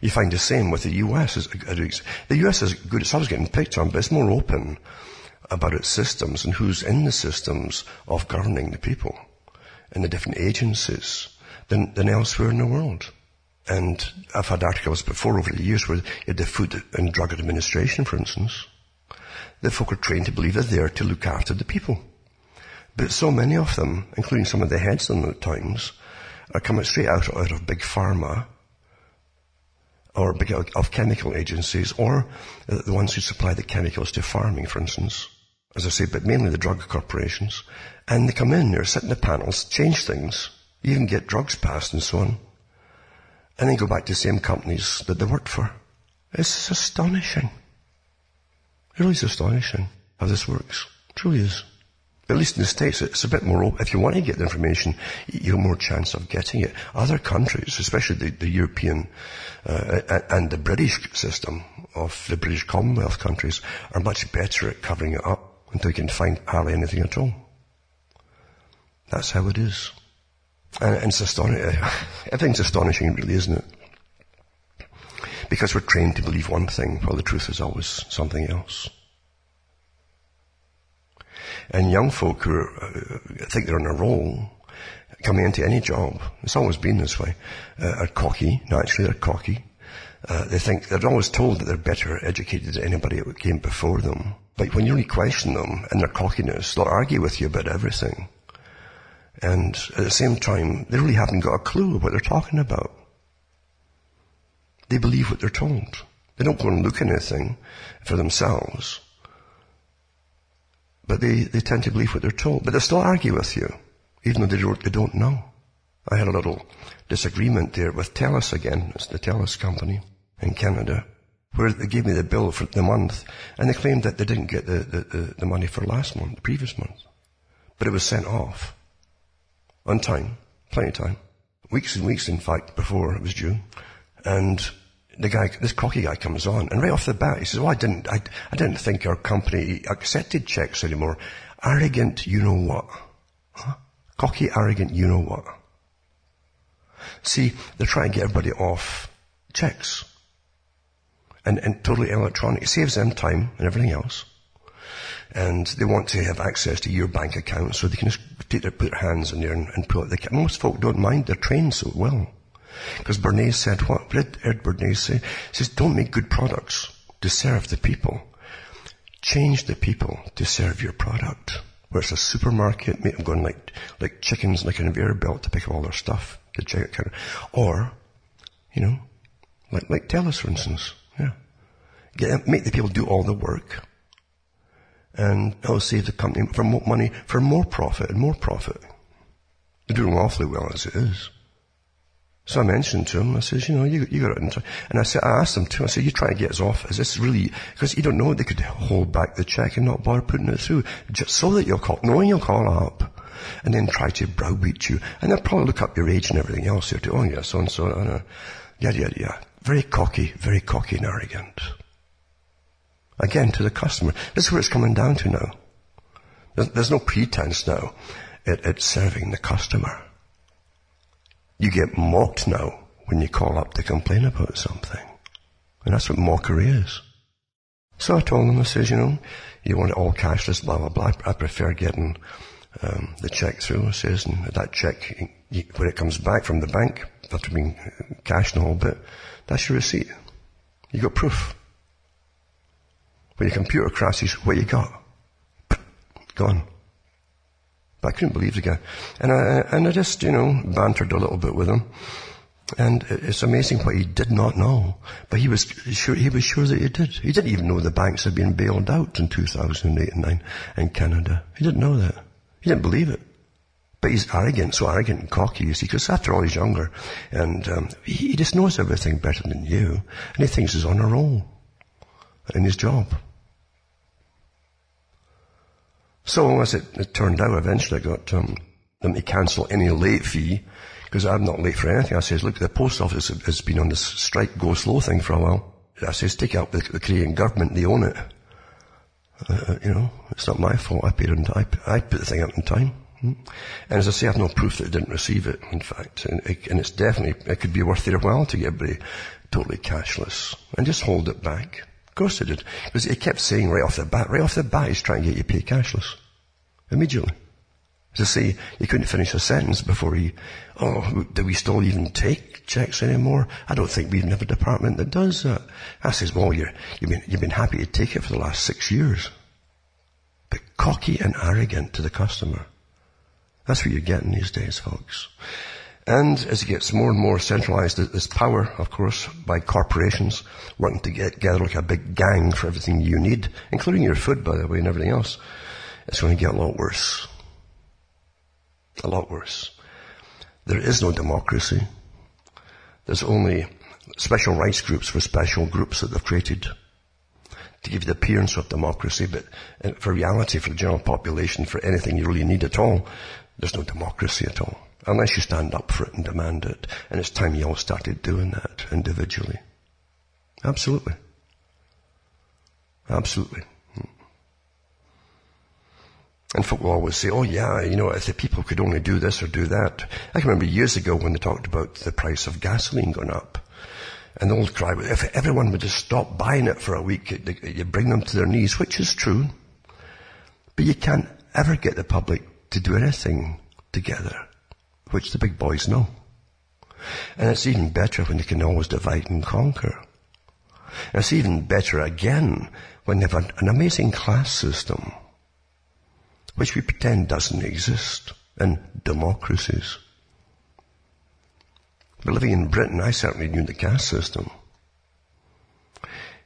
You find the same with the US. The US is good, it's always getting picked on, but it's more open about its systems and who's in the systems of governing the people and the different agencies than, than elsewhere in the world. And I've had articles before over the years where the Food and Drug Administration, for instance. The folk are trained to believe they're there to look after the people. But so many of them, including some of the heads of the times, are coming straight out, out of big pharma or big of chemical agencies or the ones who supply the chemicals to farming, for instance. As I say, but mainly the drug corporations. And they come in, they sit in the panels, change things, even get drugs passed and so on and then go back to the same companies that they worked for. It's astonishing. It really is astonishing how this works. It truly is. At least in the States, it's a bit more open. If you want to get the information, you have more chance of getting it. Other countries, especially the, the European uh, and the British system of the British Commonwealth countries, are much better at covering it up until you can find hardly anything at all. That's how it is. And, it's astonishing. Everything's astonishing, really, isn't it? Because we're trained to believe one thing, while the truth is always something else. And young folk who uh, think they're on a roll, coming into any job, it's always been this way, uh, are cocky. Naturally, they're cocky. Uh, they think they're always told that they're better educated than anybody that came before them. But when you really question them and their cockiness, they'll argue with you about everything. And at the same time, they really haven't got a clue of what they're talking about. They believe what they're told. They don't go and look anything for themselves. But they, they tend to believe what they're told. But they still argue with you, even though they don't, they don't know. I had a little disagreement there with TELUS again. It's the TELUS company in Canada, where they gave me the bill for the month, and they claimed that they didn't get the, the, the money for last month, the previous month. But it was sent off on time, plenty of time, weeks and weeks, in fact, before it was due. And the guy, this cocky guy comes on, and right off the bat, he says, "Oh, I didn't, I, I didn't think our company accepted checks anymore. Arrogant, you know what? Huh? Cocky, arrogant, you know what? See, they're trying to get everybody off checks. And, and totally electronic. It saves them time and everything else and they want to have access to your bank account so they can just take their, put their hands in there and, and pull out the cash. Most folk don't mind. They're trained so well. Because Bernays said what? What Ed Bernays say? He says, don't make good products to serve the people. Change the people to serve your product. Where it's a supermarket, make them going like, like chickens like a conveyor belt to pick up all their stuff. To check it, kind of. Or, you know, like, like TELUS for instance. Yeah. Get, make the people do all the work and it'll save the company for more money, for more profit and more profit. They're doing awfully well as it is. So I mentioned to him, I says, you know, you, you got it. And I said, I asked him too, I said, you try to get us off. Is this really, because you don't know, they could hold back the check and not bother putting it through, just so that you'll call, knowing you'll call up, and then try to browbeat you. And they'll probably look up your age and everything else. You'll do, oh yeah, so and so. Yada, yada, yada. Very cocky, very cocky and arrogant. Again, to the customer. This is where it's coming down to now. There's, no pretense now at, at serving the customer. You get mocked now when you call up to complain about something. And that's what mockery is. So I told them, I says, you know, you want it all cashless, blah, blah, blah. I prefer getting um, the check through. I says, and that check, when it comes back from the bank, after being cashed and all bit, that's your receipt. You got proof. When your computer crashes, what you got? Gone. But I couldn't believe the guy. And I, and I just, you know, bantered a little bit with him. And it's amazing what he did not know. But he was sure, he was sure that he did. He didn't even know the banks had been bailed out in 2008 and 9 in Canada. He didn't know that. He didn't believe it. But he's arrogant, so arrogant and cocky, you see, because after all he's younger. And um, he, just knows everything better than you. And he thinks he's on a roll in his job. So as it, it turned out, eventually I got um, them to cancel any late fee because I'm not late for anything. I says, look, the post office has been on this strike go slow thing for a while. I says, take it up with the Canadian government, they own it. Uh, uh, you know, it's not my fault. I paid it I, I put the thing up in time. Hmm? And as I say, I have no proof that it didn't receive it, in fact. And, it, and it's definitely, it could be worth their while to get everybody totally cashless and just hold it back. Of course they did. Because he kept saying right off the bat, right off the bat, he's trying to get you pay cashless. Immediately. To say, he couldn't finish a sentence before he, oh, do we still even take checks anymore? I don't think we even have a department that does that. I says, well, you're, you've been, you've been happy to take it for the last six years. But cocky and arrogant to the customer. That's what you're getting these days, folks. And as it gets more and more centralized, this power, of course, by corporations working to get together like a big gang for everything you need, including your food, by the way, and everything else, it's going to get a lot worse. A lot worse. There is no democracy. There's only special rights groups for special groups that they've created to give you the appearance of democracy, but uh, for reality, for the general population, for anything you really need at all, there's no democracy at all. Unless you stand up for it and demand it. And it's time you all started doing that individually. Absolutely. Absolutely. Hmm. And folk will always say, oh yeah, you know, if the people could only do this or do that. I can remember years ago when they talked about the price of gasoline going up. And the old cry, was, if everyone would just stop buying it for a week, you bring them to their knees, which is true. But you can't ever get the public to do anything together, which the big boys know. And it's even better when they can always divide and conquer. And it's even better again when they have an amazing class system which we pretend doesn't exist in democracies. But living in Britain, I certainly knew the caste system.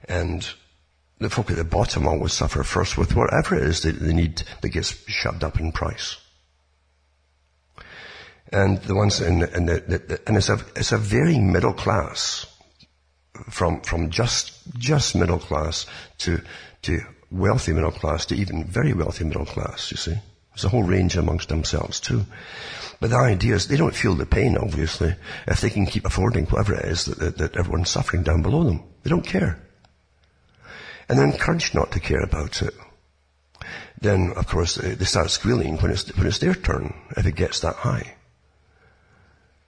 And the folk at the bottom always suffer first with whatever it is that they need that gets shoved up in price. And the ones in, in the, the, the, and it's a, it's a very middle class from, from just, just middle class to, to wealthy middle class to even very wealthy middle class, you see. There's a whole range amongst themselves too. But the idea is they don't feel the pain, obviously, if they can keep affording whatever it is that, that, that everyone's suffering down below them. They don't care. And they're encouraged not to care about it. Then, of course, they start squealing when it's, when it's their turn, if it gets that high.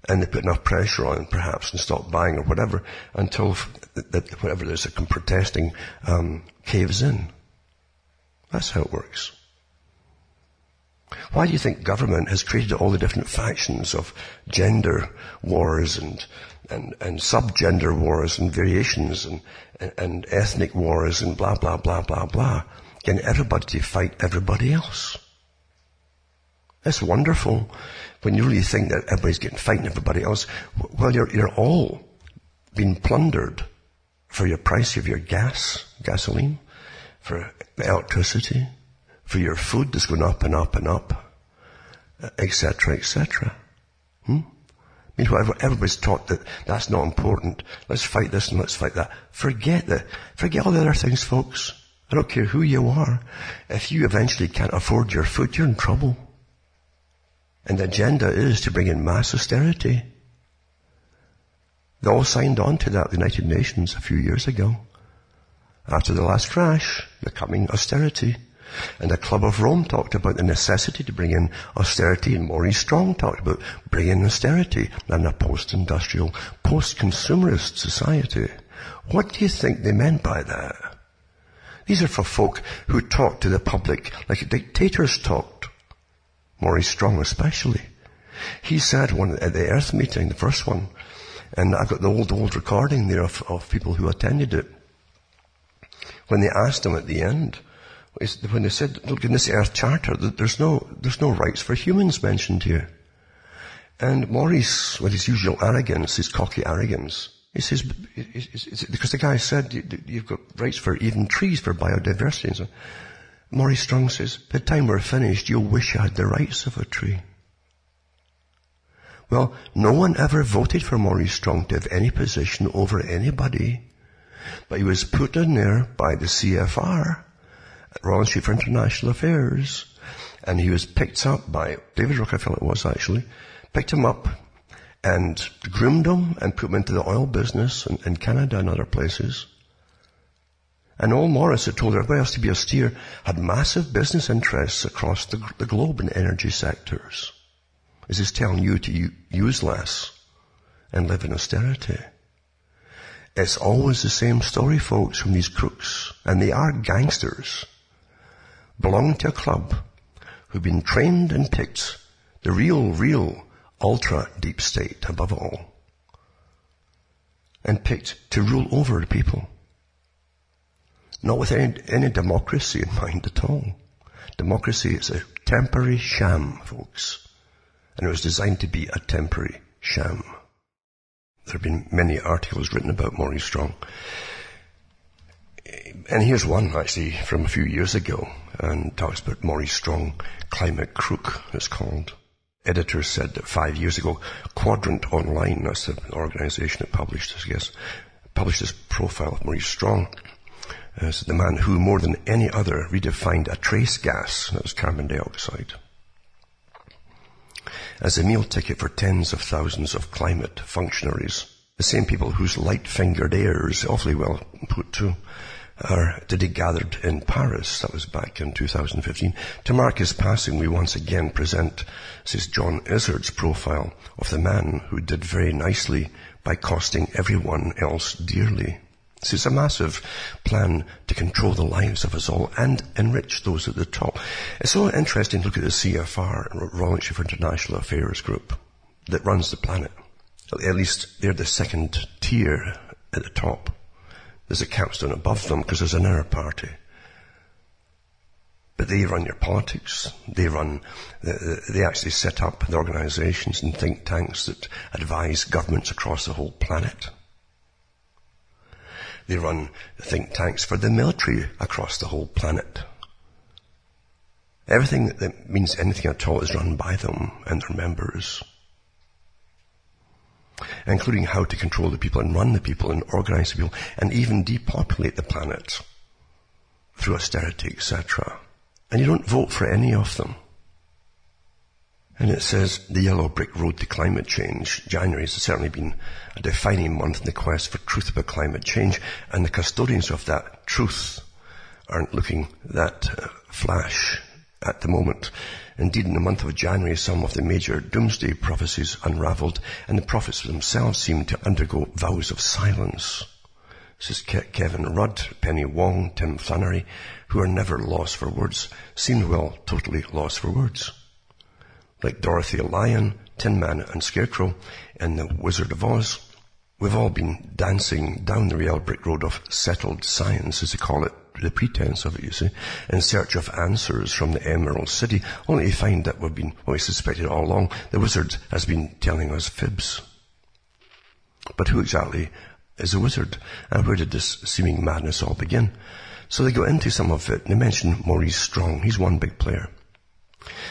And they put enough pressure on, perhaps, and stop buying or whatever, until that whatever there's a protesting um, caves in. That's how it works. Why do you think government has created all the different factions of gender wars and, and, and subgender wars and variations and, and ethnic wars and blah, blah, blah, blah, blah? Getting everybody to fight everybody else. It's wonderful when you really think that everybody's getting fighting everybody else. Well, you're, you're all being plundered for your price of your gas, gasoline, for electricity, for your food that's going up and up and up, etc., etc. Hmm? Meanwhile, everybody's taught that that's not important. Let's fight this and let's fight that. Forget that. Forget all the other things, folks. I don't care who you are. If you eventually can't afford your food, you're in trouble. And the agenda is to bring in mass austerity. They all signed on to that, the United Nations, a few years ago. After the last crash, the coming austerity. And the Club of Rome talked about the necessity to bring in austerity, and Maurice Strong talked about bringing austerity in a post-industrial, post-consumerist society. What do you think they meant by that? These are for folk who talk to the public like dictators talked. Maurice Strong especially. He said one at the Earth meeting, the first one, and I've got the old, old recording there of, of people who attended it. When they asked him at the end, when they said, look, in this Earth Charter, there's no, there's no rights for humans mentioned here. And Maurice, with his usual arrogance, his cocky arrogance, he says, because the guy said, you've got rights for even trees, for biodiversity and so Maurice Strong says, by the time we're finished, you'll wish you had the rights of a tree. Well, no one ever voted for Maurice Strong to have any position over anybody, but he was put in there by the CFR, Royal Institute for International Affairs, and he was picked up by, David Rockefeller it was actually, picked him up and groomed him and put him into the oil business in, in Canada and other places. And now Maurice had told everybody else to be austere, had massive business interests across the, the globe in energy sectors. This Is telling you to use less and live in austerity? It's always the same story, folks, from these crooks. And they are gangsters. Belong to a club who've been trained and picked, the real, real ultra deep state above all, and picked to rule over the people. Not with any, any democracy in mind at all. Democracy is a temporary sham, folks. And it was designed to be a temporary sham. There have been many articles written about Maurice Strong. And here's one actually from a few years ago and talks about Maurice Strong, Climate Crook, it's called. Editor said that five years ago, Quadrant Online, that's the organization that published this, I guess, published this profile of Maurice Strong as the man who more than any other redefined a trace gas, that was carbon dioxide, as a meal ticket for tens of thousands of climate functionaries. The same people whose light-fingered heirs, awfully well put too, are today gathered in Paris. That was back in 2015. To mark his passing, we once again present, says John Izzard's profile of the man who did very nicely by costing everyone else dearly. So it's a massive plan to control the lives of us all and enrich those at the top. It's so interesting to look at the CFR, Royal Institute for International Affairs group, that runs the planet. At least they're the second tier at the top. There's a capstone above them because there's another party. But they run your politics. They run, they actually set up the organizations and think tanks that advise governments across the whole planet. They run think tanks for the military across the whole planet. Everything that means anything at all is run by them and their members. Including how to control the people and run the people and organize the people and even depopulate the planet through austerity, etc. And you don't vote for any of them. And it says the yellow brick road to climate change. January has certainly been a defining month in the quest for truth about climate change, and the custodians of that truth aren't looking that uh, flash at the moment. Indeed, in the month of January, some of the major doomsday prophecies unraveled, and the prophets themselves seemed to undergo vows of silence. This is Ke- Kevin Rudd, Penny Wong, Tim Flannery, who are never lost for words, seemed well totally lost for words like Dorothy Lion, Tin Man and Scarecrow and the Wizard of Oz. We've all been dancing down the real brick road of settled science, as they call it, the pretense of it, you see, in search of answers from the Emerald City, only to find that we've been, well, we suspected all along, the wizard has been telling us fibs. But who exactly is a wizard? And where did this seeming madness all begin? So they go into some of it, and they mention Maurice Strong. He's one big player.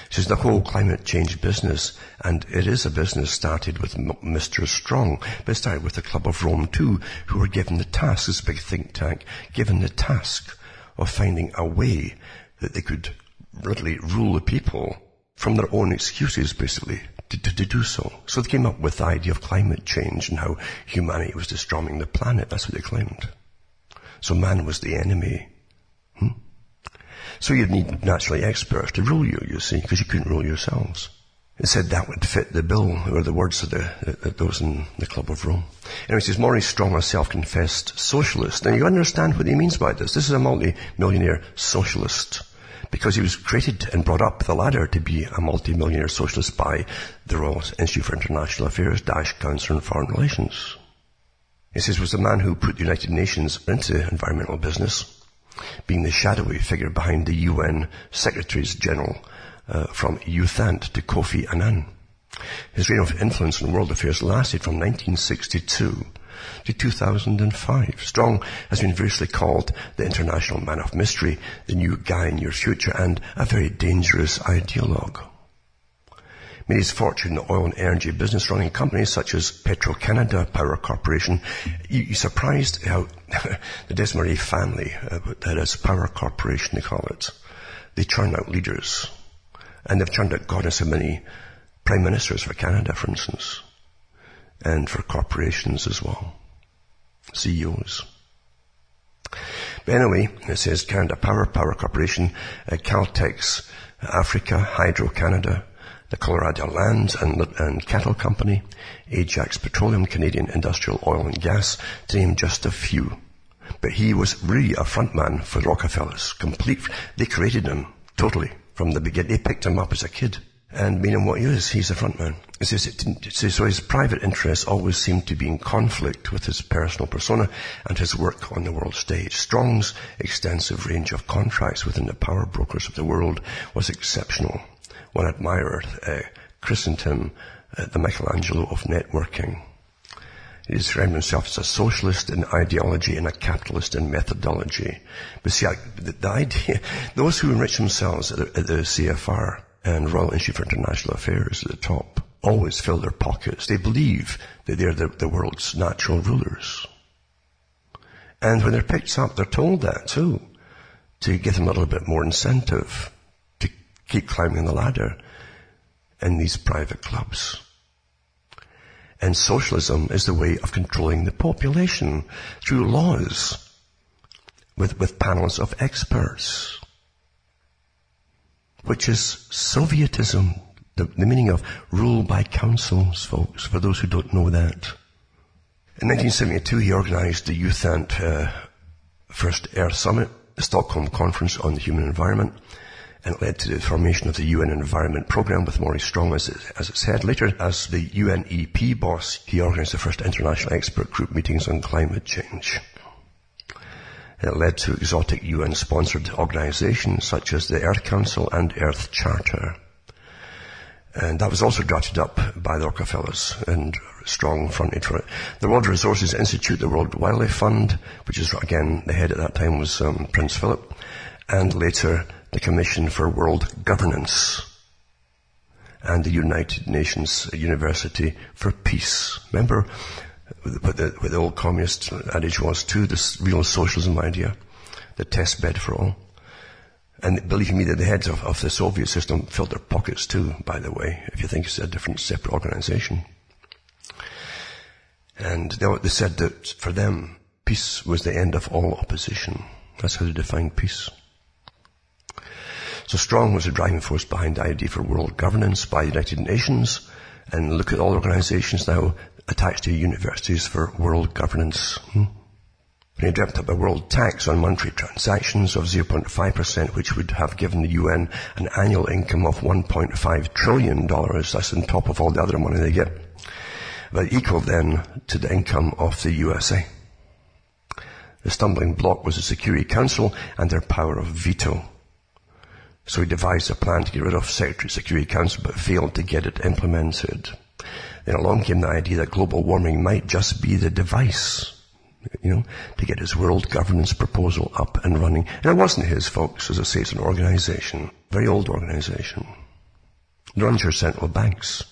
She says the whole climate change business, and it is a business started with Mr. Strong, but it started with the Club of Rome too, who were given the task, this big think tank, given the task of finding a way that they could literally rule the people from their own excuses, basically, to, to, to, do so. So they came up with the idea of climate change and how humanity was destroying the planet. That's what they claimed. So man was the enemy. So you'd need naturally experts to rule you, you see, because you couldn't rule yourselves. It said that would fit the bill, or the words of the, those in the Club of Rome. Anyway, it says Maurice Strong, a self-confessed socialist. Now you understand what he means by this. This is a multi-millionaire socialist. Because he was created and brought up the ladder to be a multi-millionaire socialist by the Royal Institute for International Affairs, Dash Council on Foreign Relations. He says was the man who put the United Nations into environmental business being the shadowy figure behind the UN Secretaries General uh, from U Thant to Kofi Annan. His reign of influence in world affairs lasted from 1962 to 2005. Strong has been variously called the international man of mystery, the new guy in your future, and a very dangerous ideologue made his fortune in the oil and energy business running companies such as Petro-Canada Power Corporation. You, you surprised how the Desmarais family, uh, that is Power Corporation they call it, they churn out leaders. And they've churned out God knows how many prime ministers for Canada, for instance. And for corporations as well. CEOs. But anyway, it says Canada Power, Power Corporation, uh, Caltex, Africa, Hydro Canada, the Colorado Lands and, and, Cattle Company, Ajax Petroleum, Canadian Industrial Oil and Gas, to name just a few. But he was really a frontman for Rockefellers. Complete, they created him, totally. from the beginning. They picked him up as a kid. And meaning what he is, he's a front man. So his private interests always seem to be in conflict with his personal persona and his work on the world stage. Strong's extensive range of contracts within the power brokers of the world was exceptional. One admirer uh, christened him uh, the Michelangelo of networking. He described himself as a socialist in ideology and a capitalist in methodology. But see, I, the, the, idea, those who enrich themselves at the, at the CFR and Royal Institute for International Affairs at the top always fill their pockets. They believe that they're the, the world's natural rulers. And when they're picked up, they're told that too, to give them a little bit more incentive keep climbing the ladder in these private clubs. And socialism is the way of controlling the population through laws with, with panels of experts which is Sovietism, the, the meaning of rule by councils, folks, for those who don't know that. In 1972, he organized the U Thant uh, First Earth Summit, the Stockholm Conference on the Human Environment, and it led to the formation of the UN Environment Programme with Maurice Strong as it, as it said. Later, as the UNEP boss, he organized the first international expert group meetings on climate change. It led to exotic UN-sponsored organizations such as the Earth Council and Earth Charter. And that was also drafted up by the Rockefellers and strong fronted for it. The World Resources Institute, the World Wildlife Fund, which is again, the head at that time was um, Prince Philip, and later the Commission for World Governance and the United Nations University for Peace. Remember, what the, what the old communist adage was too, this real socialism idea, the test bed for all. And believe me, that the heads of, of the Soviet system filled their pockets too, by the way, if you think it's a different separate organization. And they, they said that for them, peace was the end of all opposition. That's how they defined peace. So Strong was the driving force behind the idea for world governance by the United Nations. And look at all organizations now attached to universities for world governance. Hmm? He dreamt up a world tax on monetary transactions of 0.5%, which would have given the UN an annual income of $1.5 trillion. That's on top of all the other money they get. But equal then to the income of the USA. The stumbling block was the Security Council and their power of veto. So he devised a plan to get rid of Secretary Security Council but failed to get it implemented. Then along came the idea that global warming might just be the device, you know, to get his world governance proposal up and running. And it wasn't his, folks. As I say, it's an organization, very old organization. It runs your central banks.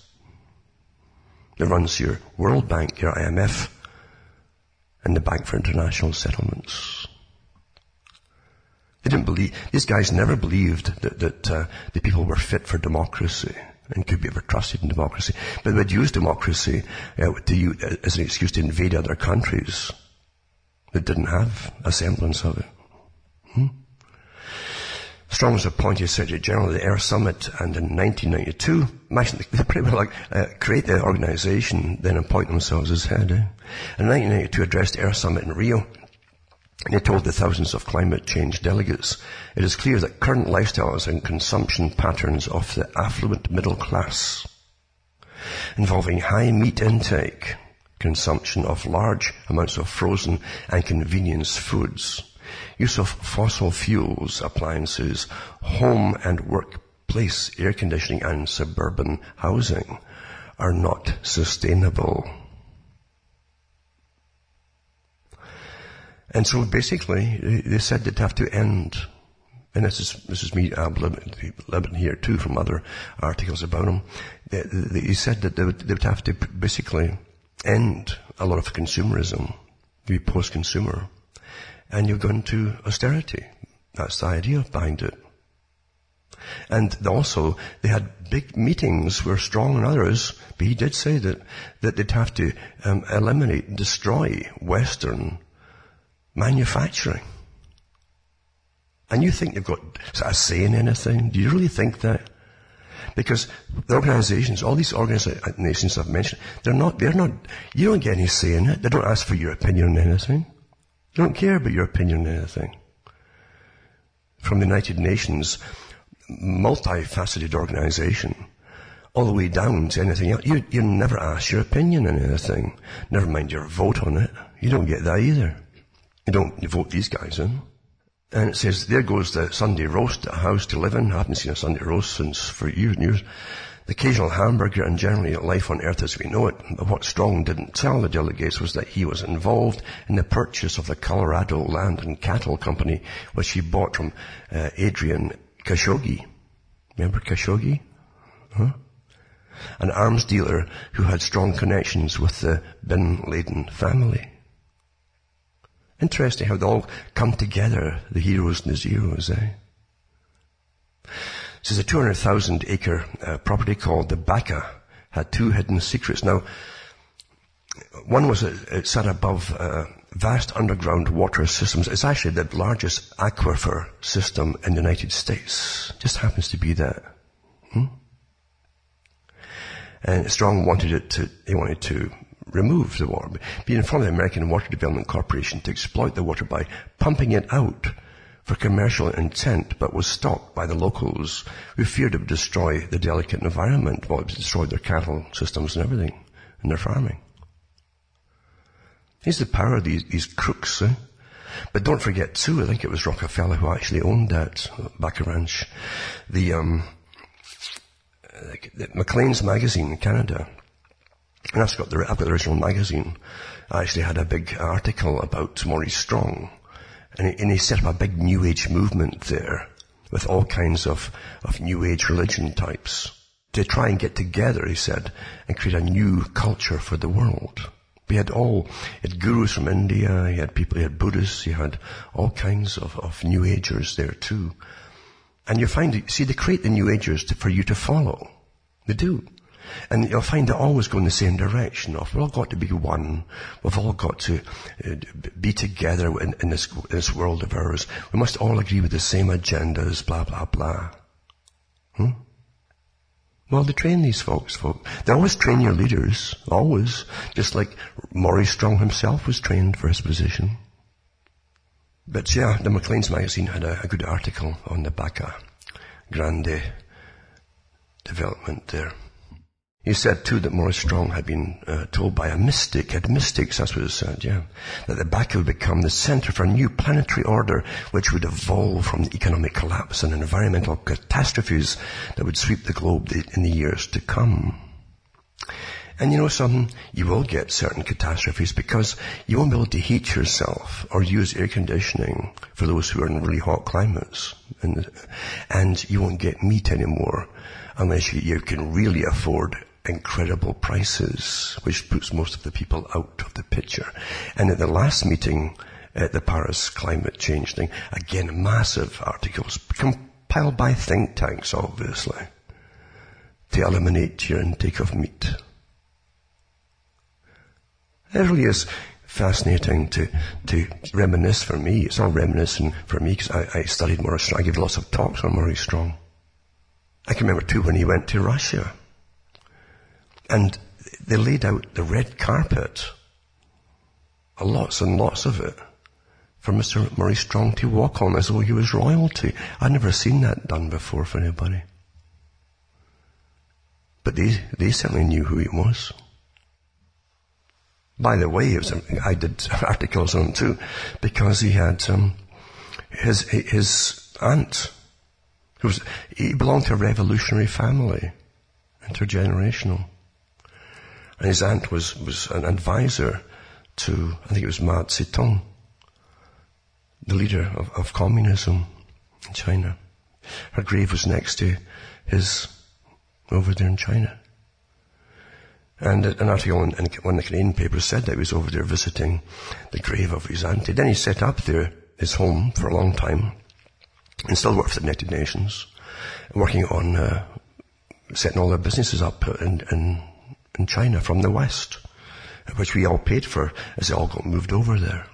It runs your World Bank, your IMF, and the Bank for International Settlements. They didn't believe, these guys never believed that, that uh, the people were fit for democracy and could be ever trusted in democracy. But they would use democracy uh, to, uh, as an excuse to invade other countries that didn't have a semblance of it. Hmm? Strong was appointed Secretary General of the Earth Summit, and in 1992, they pretty well like uh, create the organization, then appoint themselves as head. Eh? In 1992, addressed the Earth Summit in Rio, and he told the thousands of climate change delegates, it is clear that current lifestyles and consumption patterns of the affluent middle class, involving high meat intake, consumption of large amounts of frozen and convenience foods, use of fossil fuels, appliances, home and workplace air conditioning and suburban housing are not sustainable. And so basically, they said they'd have to end, and this is, this is me Lebanon here too from other articles about them. They, they, he said that they would, they would have to basically end a lot of consumerism, be post-consumer, and you're going to austerity. That's the idea behind it. And also, they had big meetings where Strong and others, but he did say that, that they'd have to um, eliminate, destroy Western manufacturing. And you think you've got a say in anything? Do you really think that? Because the organizations, all these organizations I've mentioned, they're not, they're not, you don't get any say in it. They don't ask for your opinion on anything. They don't care about your opinion on anything. From the United Nations, multifaceted organization all the way down to anything else. You, you never ask your opinion on anything. Never mind your vote on it. You don't get that either. You don't vote these guys in. And it says, there goes the Sunday roast, a house to live in. I haven't seen a Sunday roast since for years and years. The occasional hamburger and generally life on earth as we know it. But what Strong didn't tell the delegates was that he was involved in the purchase of the Colorado Land and Cattle Company, which he bought from uh, Adnan Khashoggi. Remember Khashoggi? Huh? An arms dealer who had strong connections with the Bin Laden family. Interesting how they all come together, the heroes and the zeros, eh? This is a 200,000 acre uh, property called the Baca. Had two hidden secrets. Now, one was uh, it sat above uh, vast underground water systems. It's actually the largest aquifer system in the United States. Just happens to be that. Hmm? And Strong wanted it to, he wanted to remove the water, be in front of the American Water Development Corporation to exploit the water by pumping it out for commercial intent, but was stopped by the locals who feared it would destroy the delicate environment, well, it would destroy their cattle systems and everything, and their farming. Here's the power of these, these crooks, eh? But don't forget too, I think it was Rockefeller who actually owned that Baca Ranch. The, um, the magazine in Canada and I've got the, I've got the original magazine. I actually had a big article about Maurice Strong. And he, and he set up a big New Age movement there with all kinds of, of New Age religion types to try and get together, he said, and create a new culture for the world. We had all, he had gurus from India, he had people, he had Buddhists, he had all kinds of, of New Agers there too. And you find, see, they create the New Agers to, for you to follow. They do. And you'll find they always go in the same direction of, we've all got to be one. We've all got to uh, be together in, in this, this world of ours. We must all agree with the same agendas, blah, blah, blah. Hmm? Well, they train these folks, folks. They always train your leaders, always. Just like Maurice Strong himself was trained for his position. But yeah, the Maclean's magazine had a, a good article on the Baca Grande development there. He said too that Maurice Strong had been uh, told by a mystic, had mystics, that's what it said, yeah, that the Baca would become the center for a new planetary order which would evolve from the economic collapse and environmental catastrophes that would sweep the globe in the years to come. And you know something? You will get certain catastrophes because you won't be able to heat yourself or use air conditioning for those who are in really hot climates. And, and you won't get meat anymore unless you, you can really afford incredible prices, which puts most of the people out of the picture. And at the last meeting at the Paris climate change thing, again, massive articles compiled by think tanks, obviously, to eliminate your intake of meat. It really is fascinating to, to reminisce for me. It's all reminiscing for me because I, I studied Maurice Strong. I gave lots of talks on Maurice Strong. I can remember too when he went to Russia. And they laid out the red carpet, lots and lots of it, for Mr. Maurice Strong to walk on as though he was royalty. I'd never seen that done before for anybody. But they, they certainly knew who he was. By the way, I did articles on him too, because he had um, his his aunt, who was he belonged to a revolutionary family, intergenerational. And his aunt was, was an advisor to, I think it was Mao Zedong, the leader of, of communism in China. Her grave was next to his over there in China. And an article in, in one of the Canadian papers said that he was over there visiting the grave of his auntie. Then he set up there his home for a long time and still worked for the United Nations, working on uh, setting all their businesses up in, in in China from the West, which we all paid for as it all got moved over there.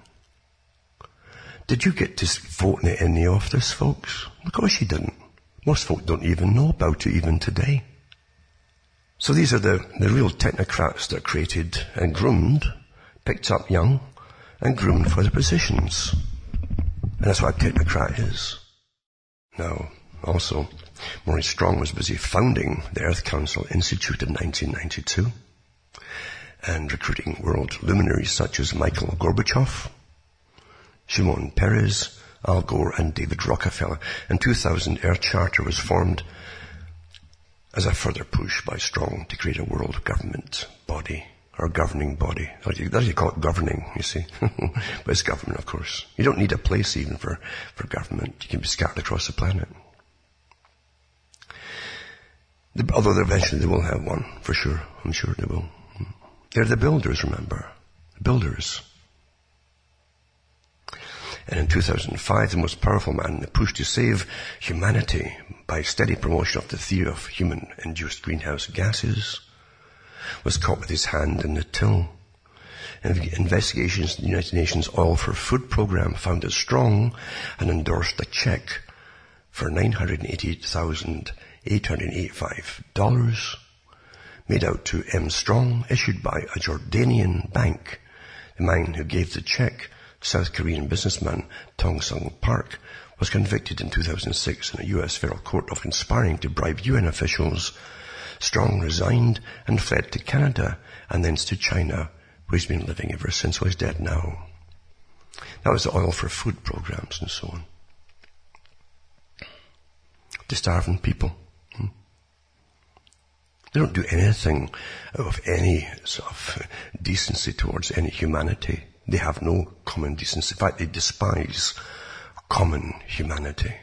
Did you get to vote in any of this, folks? Of course you didn't. Most folk don't even know about it even today. So these are the, the real technocrats that created and groomed, picked up young, and groomed for the positions. And that's what a technocrat is. Now, also, Maurice Strong was busy founding the Earth Council Institute in 1992 and recruiting world luminaries such as Michael Gorbachev, Shimon Peres, Al Gore and David Rockefeller. In 2000, Earth Charter was formed as a further push by Strong to create a world government body or governing body. That's you call it governing, you see. but it's government, of course. You don't need a place even for, for government. You can be scattered across the planet. Although eventually they will have one, for sure. I'm sure they will. They're the builders, remember. The builders. And in 2005, the most powerful man in the push to save humanity by steady promotion of the theory of human-induced greenhouse gases was caught with his hand in the till. Investigations in the United Nations Oil for Food program found it strong and endorsed a check for $988,885 made out to M. Strong, issued by a Jordanian bank. The man who gave the check, South Korean businessman Tong Sung Park, was convicted in 2006 in a US federal court of conspiring to bribe UN officials Strong resigned and fled to Canada and thence to China, where he's been living ever since. Well, he's dead now. That was the oil for food programs and so on. To starving people. Hmm? They don't do anything of any sort of decency towards any humanity. They have no common decency. In fact, they despise common humanity.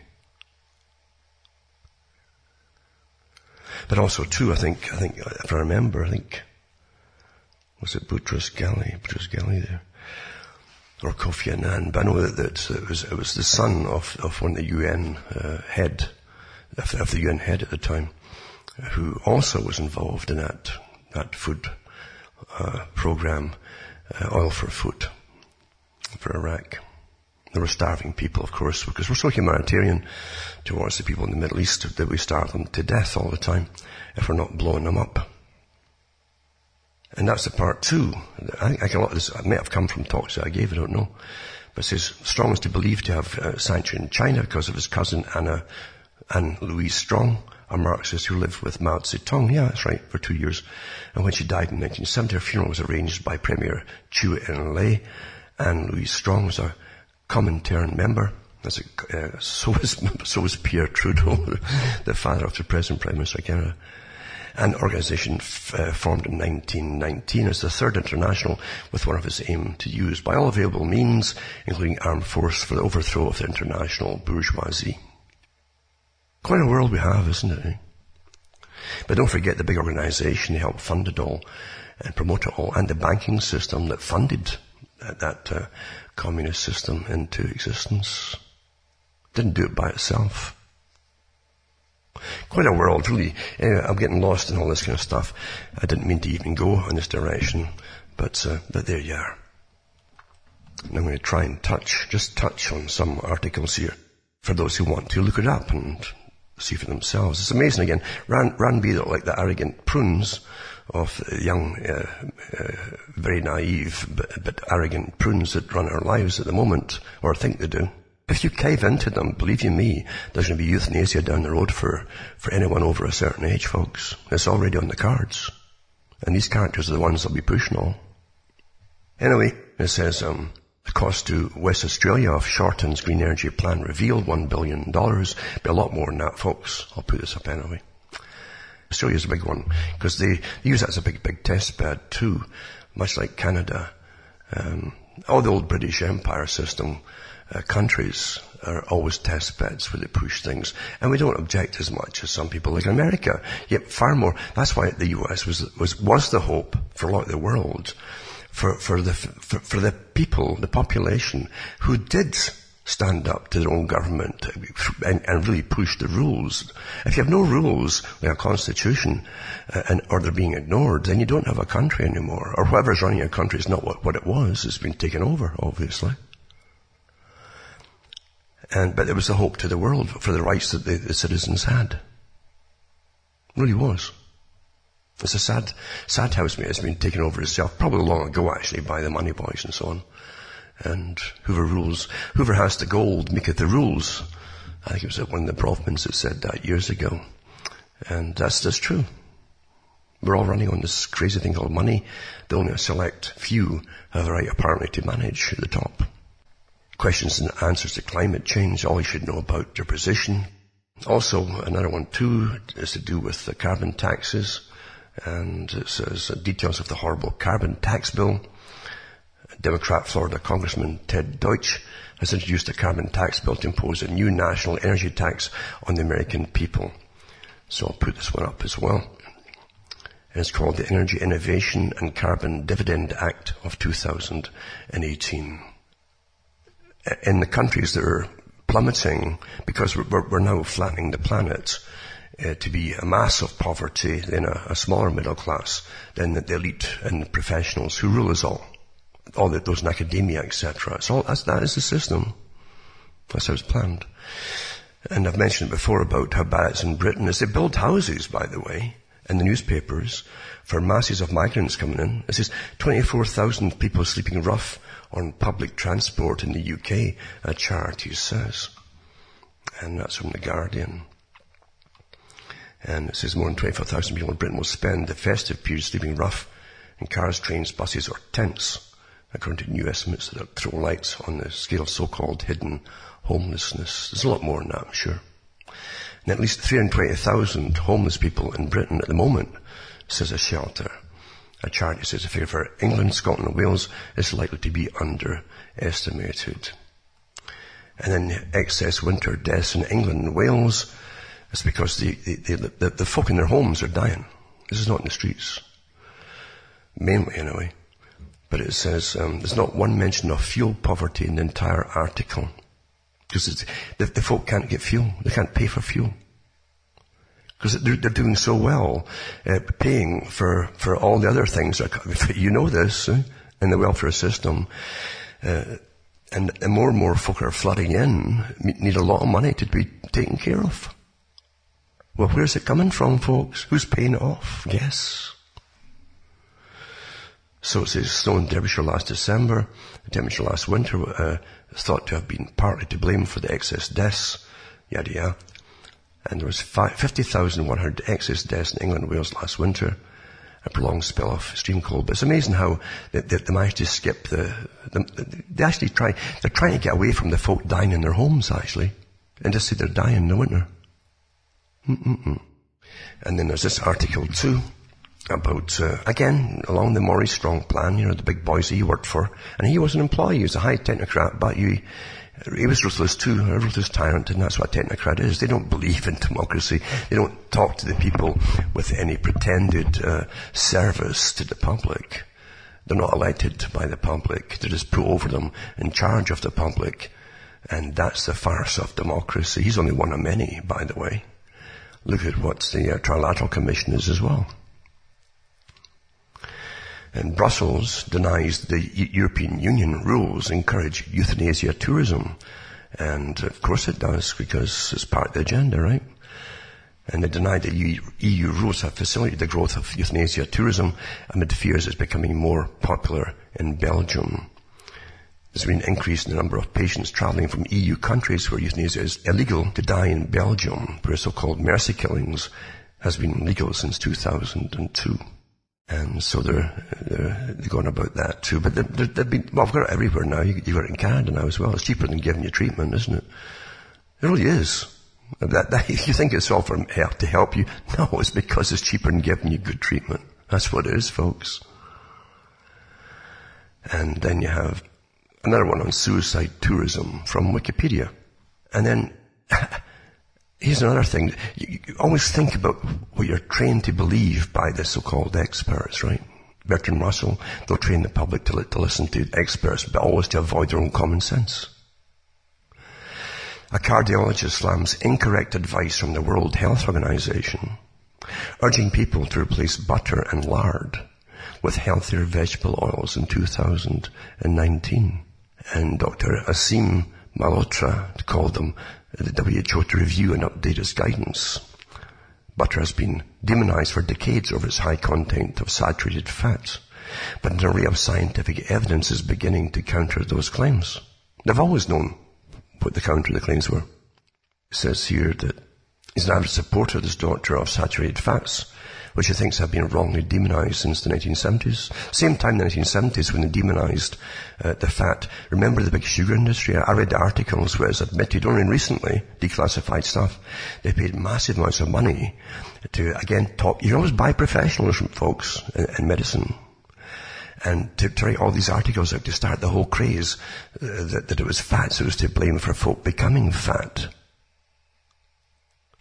But also too, I think, I think, if I remember, I think, was it Boutros Ghali, Boutros Ghali there? Or Kofi Annan, but I know that, it was, it was the son of, of one of the UN, uh, head, of, of the UN head at the time, who also was involved in that, that food, uh, program, uh, oil for food for Iraq. There were starving people, of course, because we're so humanitarian towards the people in the Middle East that we starve them to death all the time if we're not blowing them up. And that's the part two. I think a lot of this may have come from talks that I gave, I don't know. But it says, Strong is to believe to have uh, sanctioned China because of his cousin Anna, Anna Louise Strong, a Marxist who lived with Mao Zedong. Yeah, that's right, for two years. And when she died in 1970, her funeral was arranged by Premier Chu En-lay. Anna Louise Strong was a Comintern member. A, uh, so was so was Pierre Trudeau, the father of the present Prime Minister of Canada. An organization f- uh, formed in 1919 as the Third International with one of its aim to use by all available means, including armed force, for the overthrow of the international bourgeoisie. Quite a world we have, isn't it? Eh? But don't forget the big organization that helped fund it all and promote it all, and the banking system that funded that, that uh, communist system into existence. Didn't do it by itself. Quite a world, really. Anyway, I'm getting lost in all this kind of stuff. I didn't mean to even go in this direction, but, uh, but there you are. And I'm going to try and touch, just touch on some articles here for those who want to look it up and see for themselves. It's amazing again. Rand, Rand Beadle, like the arrogant prunes, of young, uh, uh, very naive but, but, arrogant prunes that run our lives at the moment, or think they do. If you cave into them, believe you me, there's going to be euthanasia down the road for, for anyone over a certain age, folks. It's already on the cards. And these characters are the ones that'll be pushing all. Anyway, it says, um, the cost to West Australia of Shorten's green energy plan revealed $1 billion. Be a lot more than that, folks. I'll put this up anyway. Australia's a big one because they use that as a big, big test bed too, much like Canada. Um, all the old British Empire system uh, countries are always test beds where they push things, and we don't object as much as some people like America. Yet far more. That's why the U.S. was was was the hope for a lot of the world, for for the for, for the people, the population who did stand up to their own government and, and, really push the rules. If you have no rules, like a constitution, uh, and, or they're being ignored, then you don't have a country anymore. Or whoever's running your country is not what, what it was. It's been taken over, obviously. And, but it was the hope to the world for the rights that the, the citizens had. It really was. It's a sad, sad house, mate. It's been taken over itself, probably long ago actually, by the money boys and so on. And whoever rules, whoever has the gold maketh the rules. I think it was one of the Bronfmans that said that years ago. And that's, that's true. We're all running on this crazy thing called money. The only a select few have the right apparently to manage at the top. Questions and answers to climate change, all you should know about your position. Also, another one too is to do with the carbon taxes. And it says details of the horrible carbon tax bill. Democrat Florida Congressman Ted Deutch has introduced a carbon tax bill to impose a new national energy tax on the American people. So I'll put this one up as well. It's called the Energy Innovation and Carbon Dividend Act of 2018. In the countries that are plummeting because we're, we're now flattening the planet uh, to be a mass of poverty, then a, a smaller middle class, then the elite and professionals who rule us all all the, those in academia, etc. It's all, that's, that is the system. That's how it's planned. And I've mentioned before about how bad it's in Britain is they build houses, by the way, in the newspapers for masses of migrants coming in. It says 24,000 people sleeping rough on public transport in the UK, a charity says. And that's from The Guardian. And it says more than 24,000 people in Britain will spend the festive period sleeping rough in cars, trains, buses or tents according to new estimates that throw lights on the scale of so-called hidden homelessness. There's a lot more than that, I'm sure. And at least 320,000 homeless people in Britain at the moment, says a shelter. A charity says the figure for England, Scotland and Wales is likely to be underestimated. And then excess winter deaths in England and Wales is because the, the, the, the folk in their homes are dying. This is not in the streets. Mainly anyway. But it says um, there's not one mention of fuel poverty in the entire article. Because the, the folk can't get fuel. They can't pay for fuel. Because they're, they're, doing so well, uh, paying for, for all the other things. You know this eh, in the welfare system. Uh, and, and more and more folk are flooding in, need a lot of money to be taken care of. Well, where's it coming from, folks? Who's paying it off? Yes. So it says snow in Derbyshire last December, the temperature last winter uh, is thought to have been partly to blame for the excess deaths, yada yada. And there was 50,100 excess deaths in England and Wales last winter, a prolonged spell of extreme cold. But it's amazing how they, they, they managed to skip the, the, they actually try, they're trying to get away from the folk dying in their homes actually, and just say they're dying in the winter. Mm-mm-mm. And then there's this article too, about, uh, again, along the Maurice Strong plan, you know, the big boys he worked for. And he was an employee, he was a high technocrat, but you, he was ruthless too, a ruthless tyrant, and that's what a technocrat is. They don't believe in democracy. They don't talk to the people with any pretended uh, service to the public. They're not elected by the public. They're just put over them in charge of the public. And that's the farce of democracy. He's only one of many, by the way. Look at what the uh, Trilateral Commission is as well. And Brussels denies the European Union rules encourage euthanasia tourism. And of course it does because it's part of the agenda, right? And they deny that EU rules have facilitated the growth of euthanasia tourism amid fears it's becoming more popular in Belgium. There's been an increase in the number of patients traveling from EU countries where euthanasia is illegal to die in Belgium, where so-called mercy killings has been legal since 2002. And so they're, they're, they're going about that too. But they've been, well, I've got it everywhere now. You, have got it in Canada now as well. It's cheaper than giving you treatment, isn't it? It really is. That, that, you think it's all for help, to help you. No, it's because it's cheaper than giving you good treatment. That's what it is, folks. And then you have another one on suicide tourism from Wikipedia. And then Here's another thing. You, you always think about what you're trained to believe by the so-called experts, right? Bertrand Russell, they'll train the public to, to listen to experts, but always to avoid their own common sense. A cardiologist slams incorrect advice from the World Health Organization, urging people to replace butter and lard with healthier vegetable oils in 2019. And Dr. Aseem Malhotra called them uh, the WHO to review and update its guidance. Butter has been demonized for decades over its high content of saturated fats, but an array of scientific evidence is beginning to counter those claims. They've always known what the counter the claims were. It says here that he's an avid supporter, this doctor, of saturated fats, which he thinks have been wrongly demonized since the 1970s. Same time the 1970s when they demonized uh, the fat. Remember the big sugar industry? I read the articles where it's admitted only recently, declassified stuff. They paid massive amounts of money to, again, top, You always buy professionals, from folks, in, in medicine and to, write all these articles out to start the whole craze uh, that, that, it was fat, so it was to blame for folk becoming fat.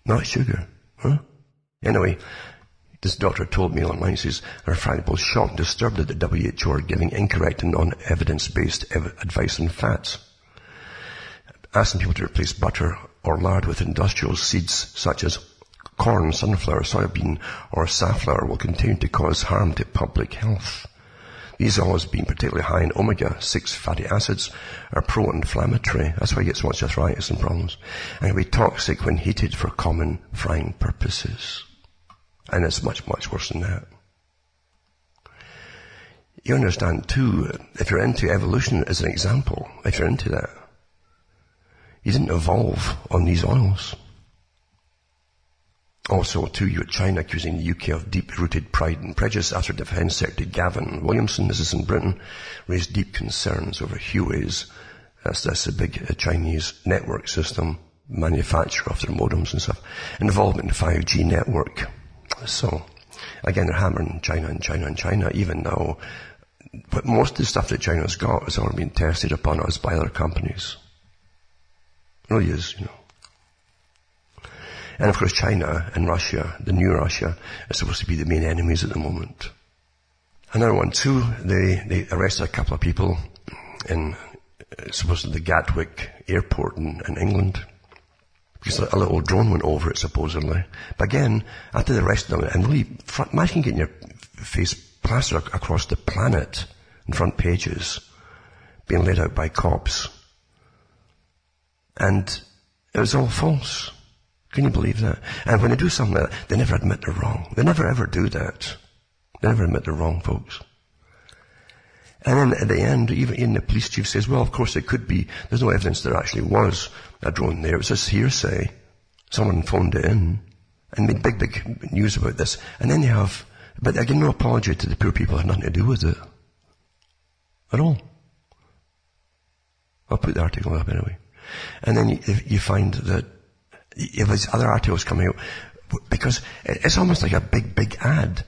Not sugar. Huh? Anyway, this doctor told me online, he says, her friend was shocked and disturbed that the WHO are giving incorrect and non-evidence-based ev- advice on fats. Asking people to replace butter or lard with industrial seeds such as corn, sunflower, soybean, or safflower will continue to cause harm to public health. These oils, being particularly high in omega-6 fatty acids, are pro-inflammatory. That's why you get so much arthritis and problems. And can be toxic when heated for common frying purposes. And it's much, much worse than that. You understand too, if you're into evolution as an example, if you're into that, you didn't evolve on these oils. Also, too, you had China accusing the UK of deep-rooted pride and prejudice after Defence Secretary Gavin Williamson, this is in Britain, raised deep concerns over Huawei's, that's, that's a big uh, Chinese network system, manufacturer of their modems and stuff, involvement in 5G network. So, again, they're hammering China and China and China, even though, but most of the stuff that China's got has already been tested upon us by other companies. It really is, you know. And of course China and Russia, the new Russia, are supposed to be the main enemies at the moment. Another one too, they, they arrested a couple of people in uh, supposedly the Gatwick airport in, in England. Because a little drone went over it supposedly. But again, after they arrested them, and really, imagine getting your face plastered across the planet in front pages, being laid out by cops. And it was all false. Can you believe that? And when they do something like that, they never admit they're wrong. They never ever do that. They never admit they're wrong, folks. And then at the end, even, the police chief says, well, of course it could be, there's no evidence there actually was a drone there. It was just hearsay. Someone phoned it in and made big, big news about this. And then they have, but again, no apology to the poor people who had nothing to do with it. At all. I'll put the article up anyway. And then you, you find that if there's other articles coming out, because it's almost like a big, big ad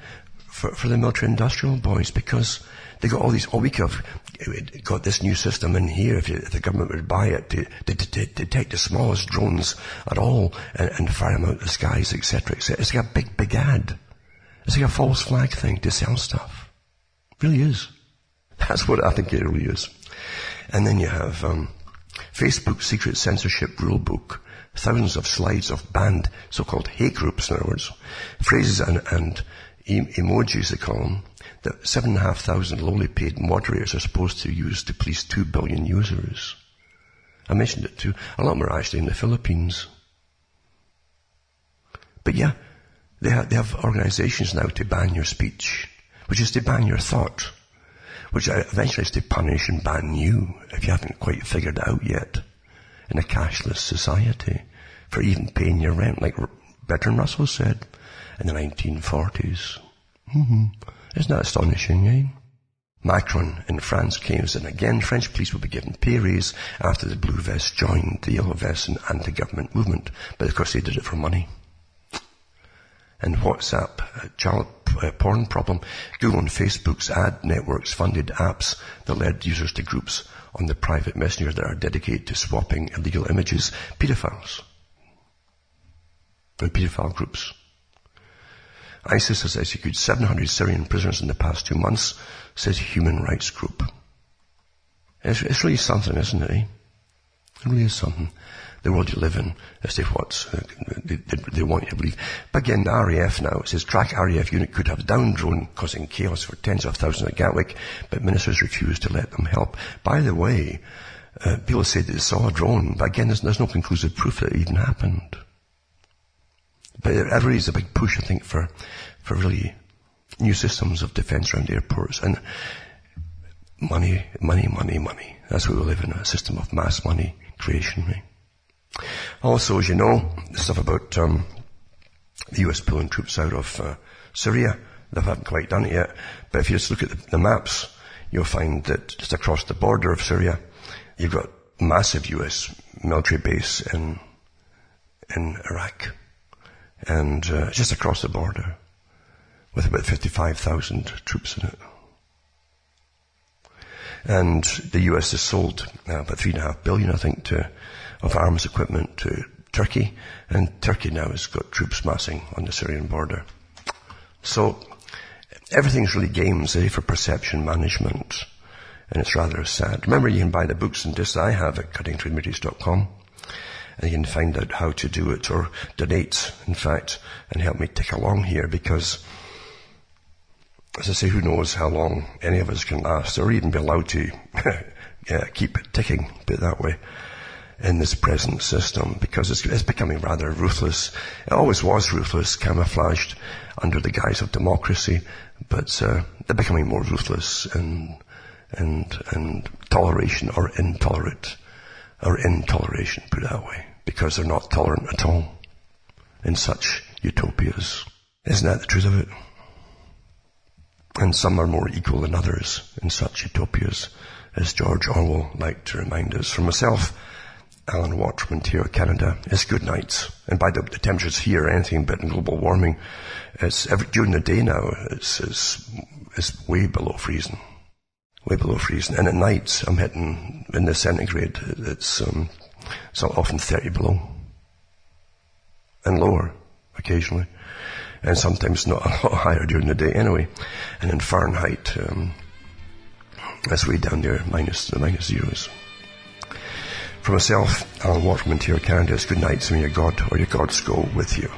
for, for the military industrial boys because they got all these, oh, we could have got this new system in here if, if the government would buy it to, to, to, to, detect the smallest drones at all and, and fire them out of the skies, etc., etc. It's like a big, big ad. It's like a false flag thing to sell stuff. It really is. That's what I think it really is. And then you have um, Facebook Secret Censorship Rulebook thousands of slides of banned so-called hate groups, in other words, phrases and, and emojis, they call them, that seven and a half thousand lowly paid moderators are supposed to use to please two billion users. I mentioned it too. A lot more actually in the Philippines. But yeah, they have, they have organizations now to ban your speech, which is to ban your thought, which eventually is to punish and ban you if you haven't quite figured it out yet in a cashless society for even paying your rent, like Bertrand Russell said in the 1940s. Mm-hmm. Isn't that astonishing, eh? Macron in France claims that again French police will be given pay raise after the blue vests joined the yellow vests and anti-government movement, but of course they did it for money. And WhatsApp, child porn problem, Google and Facebook's ad networks funded apps that led users to groups on the private messenger that are dedicated to swapping illegal images, pedophiles and pedophile groups. ISIS has executed 700 Syrian prisoners in the past two months, says Human Rights Group. It's, it's really something, isn't it? Eh? It really is something. The world you live in, as to what uh, they, they, they, want you to believe. But again, the RAF now, it says track RAF unit could have down drone causing chaos for tens of thousands at Gatwick, but ministers refused to let them help. By the way, uh, people say they saw a drone, but again, there's, there's no conclusive proof that it even happened. But it really is a big push, I think, for, for really new systems of defense around airports. And money, money, money, money. That's why we live in a system of mass money creation. Right? Also, as you know, the stuff about um, the US pulling troops out of uh, Syria, they haven't quite done it yet. But if you just look at the, the maps, you'll find that just across the border of Syria, you've got massive US military base in in Iraq, and uh, just across the border, with about 55,000 troops in it. And the US has sold uh, about three and a half billion, I think, to, of arms equipment to Turkey, and Turkey now has got troops massing on the Syrian border. So everything's really games eh, for perception management, and it's rather sad. Remember, you can buy the books and discs I have at cuttingthroughthematrix.com, and you can find out how to do it or donate, in fact, and help me tick along here because as I say, who knows how long any of us can last or even be allowed to yeah, keep ticking, put it that way, in this present system because it's, it's, becoming rather ruthless. It always was ruthless, camouflaged under the guise of democracy, but uh, they're becoming more ruthless and, and, and toleration or intolerant, or intoleration, put that way, because they're not tolerant at all in such utopias. Isn't that the truth of it? and some are more equal than others in such utopias, as George Orwell liked to remind us. For myself, Alan Watt from Ontario, Canada, it's good nights. And by the, the temperatures here, anything but global warming, it's every, during the day now, it's, it's, it's way below freezing. Way below freezing. And at night, I'm hitting in the centigrade, it's, um, it's often 30 below. And lower, occasionally and sometimes not a lot higher during the day anyway. And in Fahrenheit, um, that's way down there, minus the minus zeros. For myself, Alan Watt from here, Canada, good night, so may your God or your gods go with you.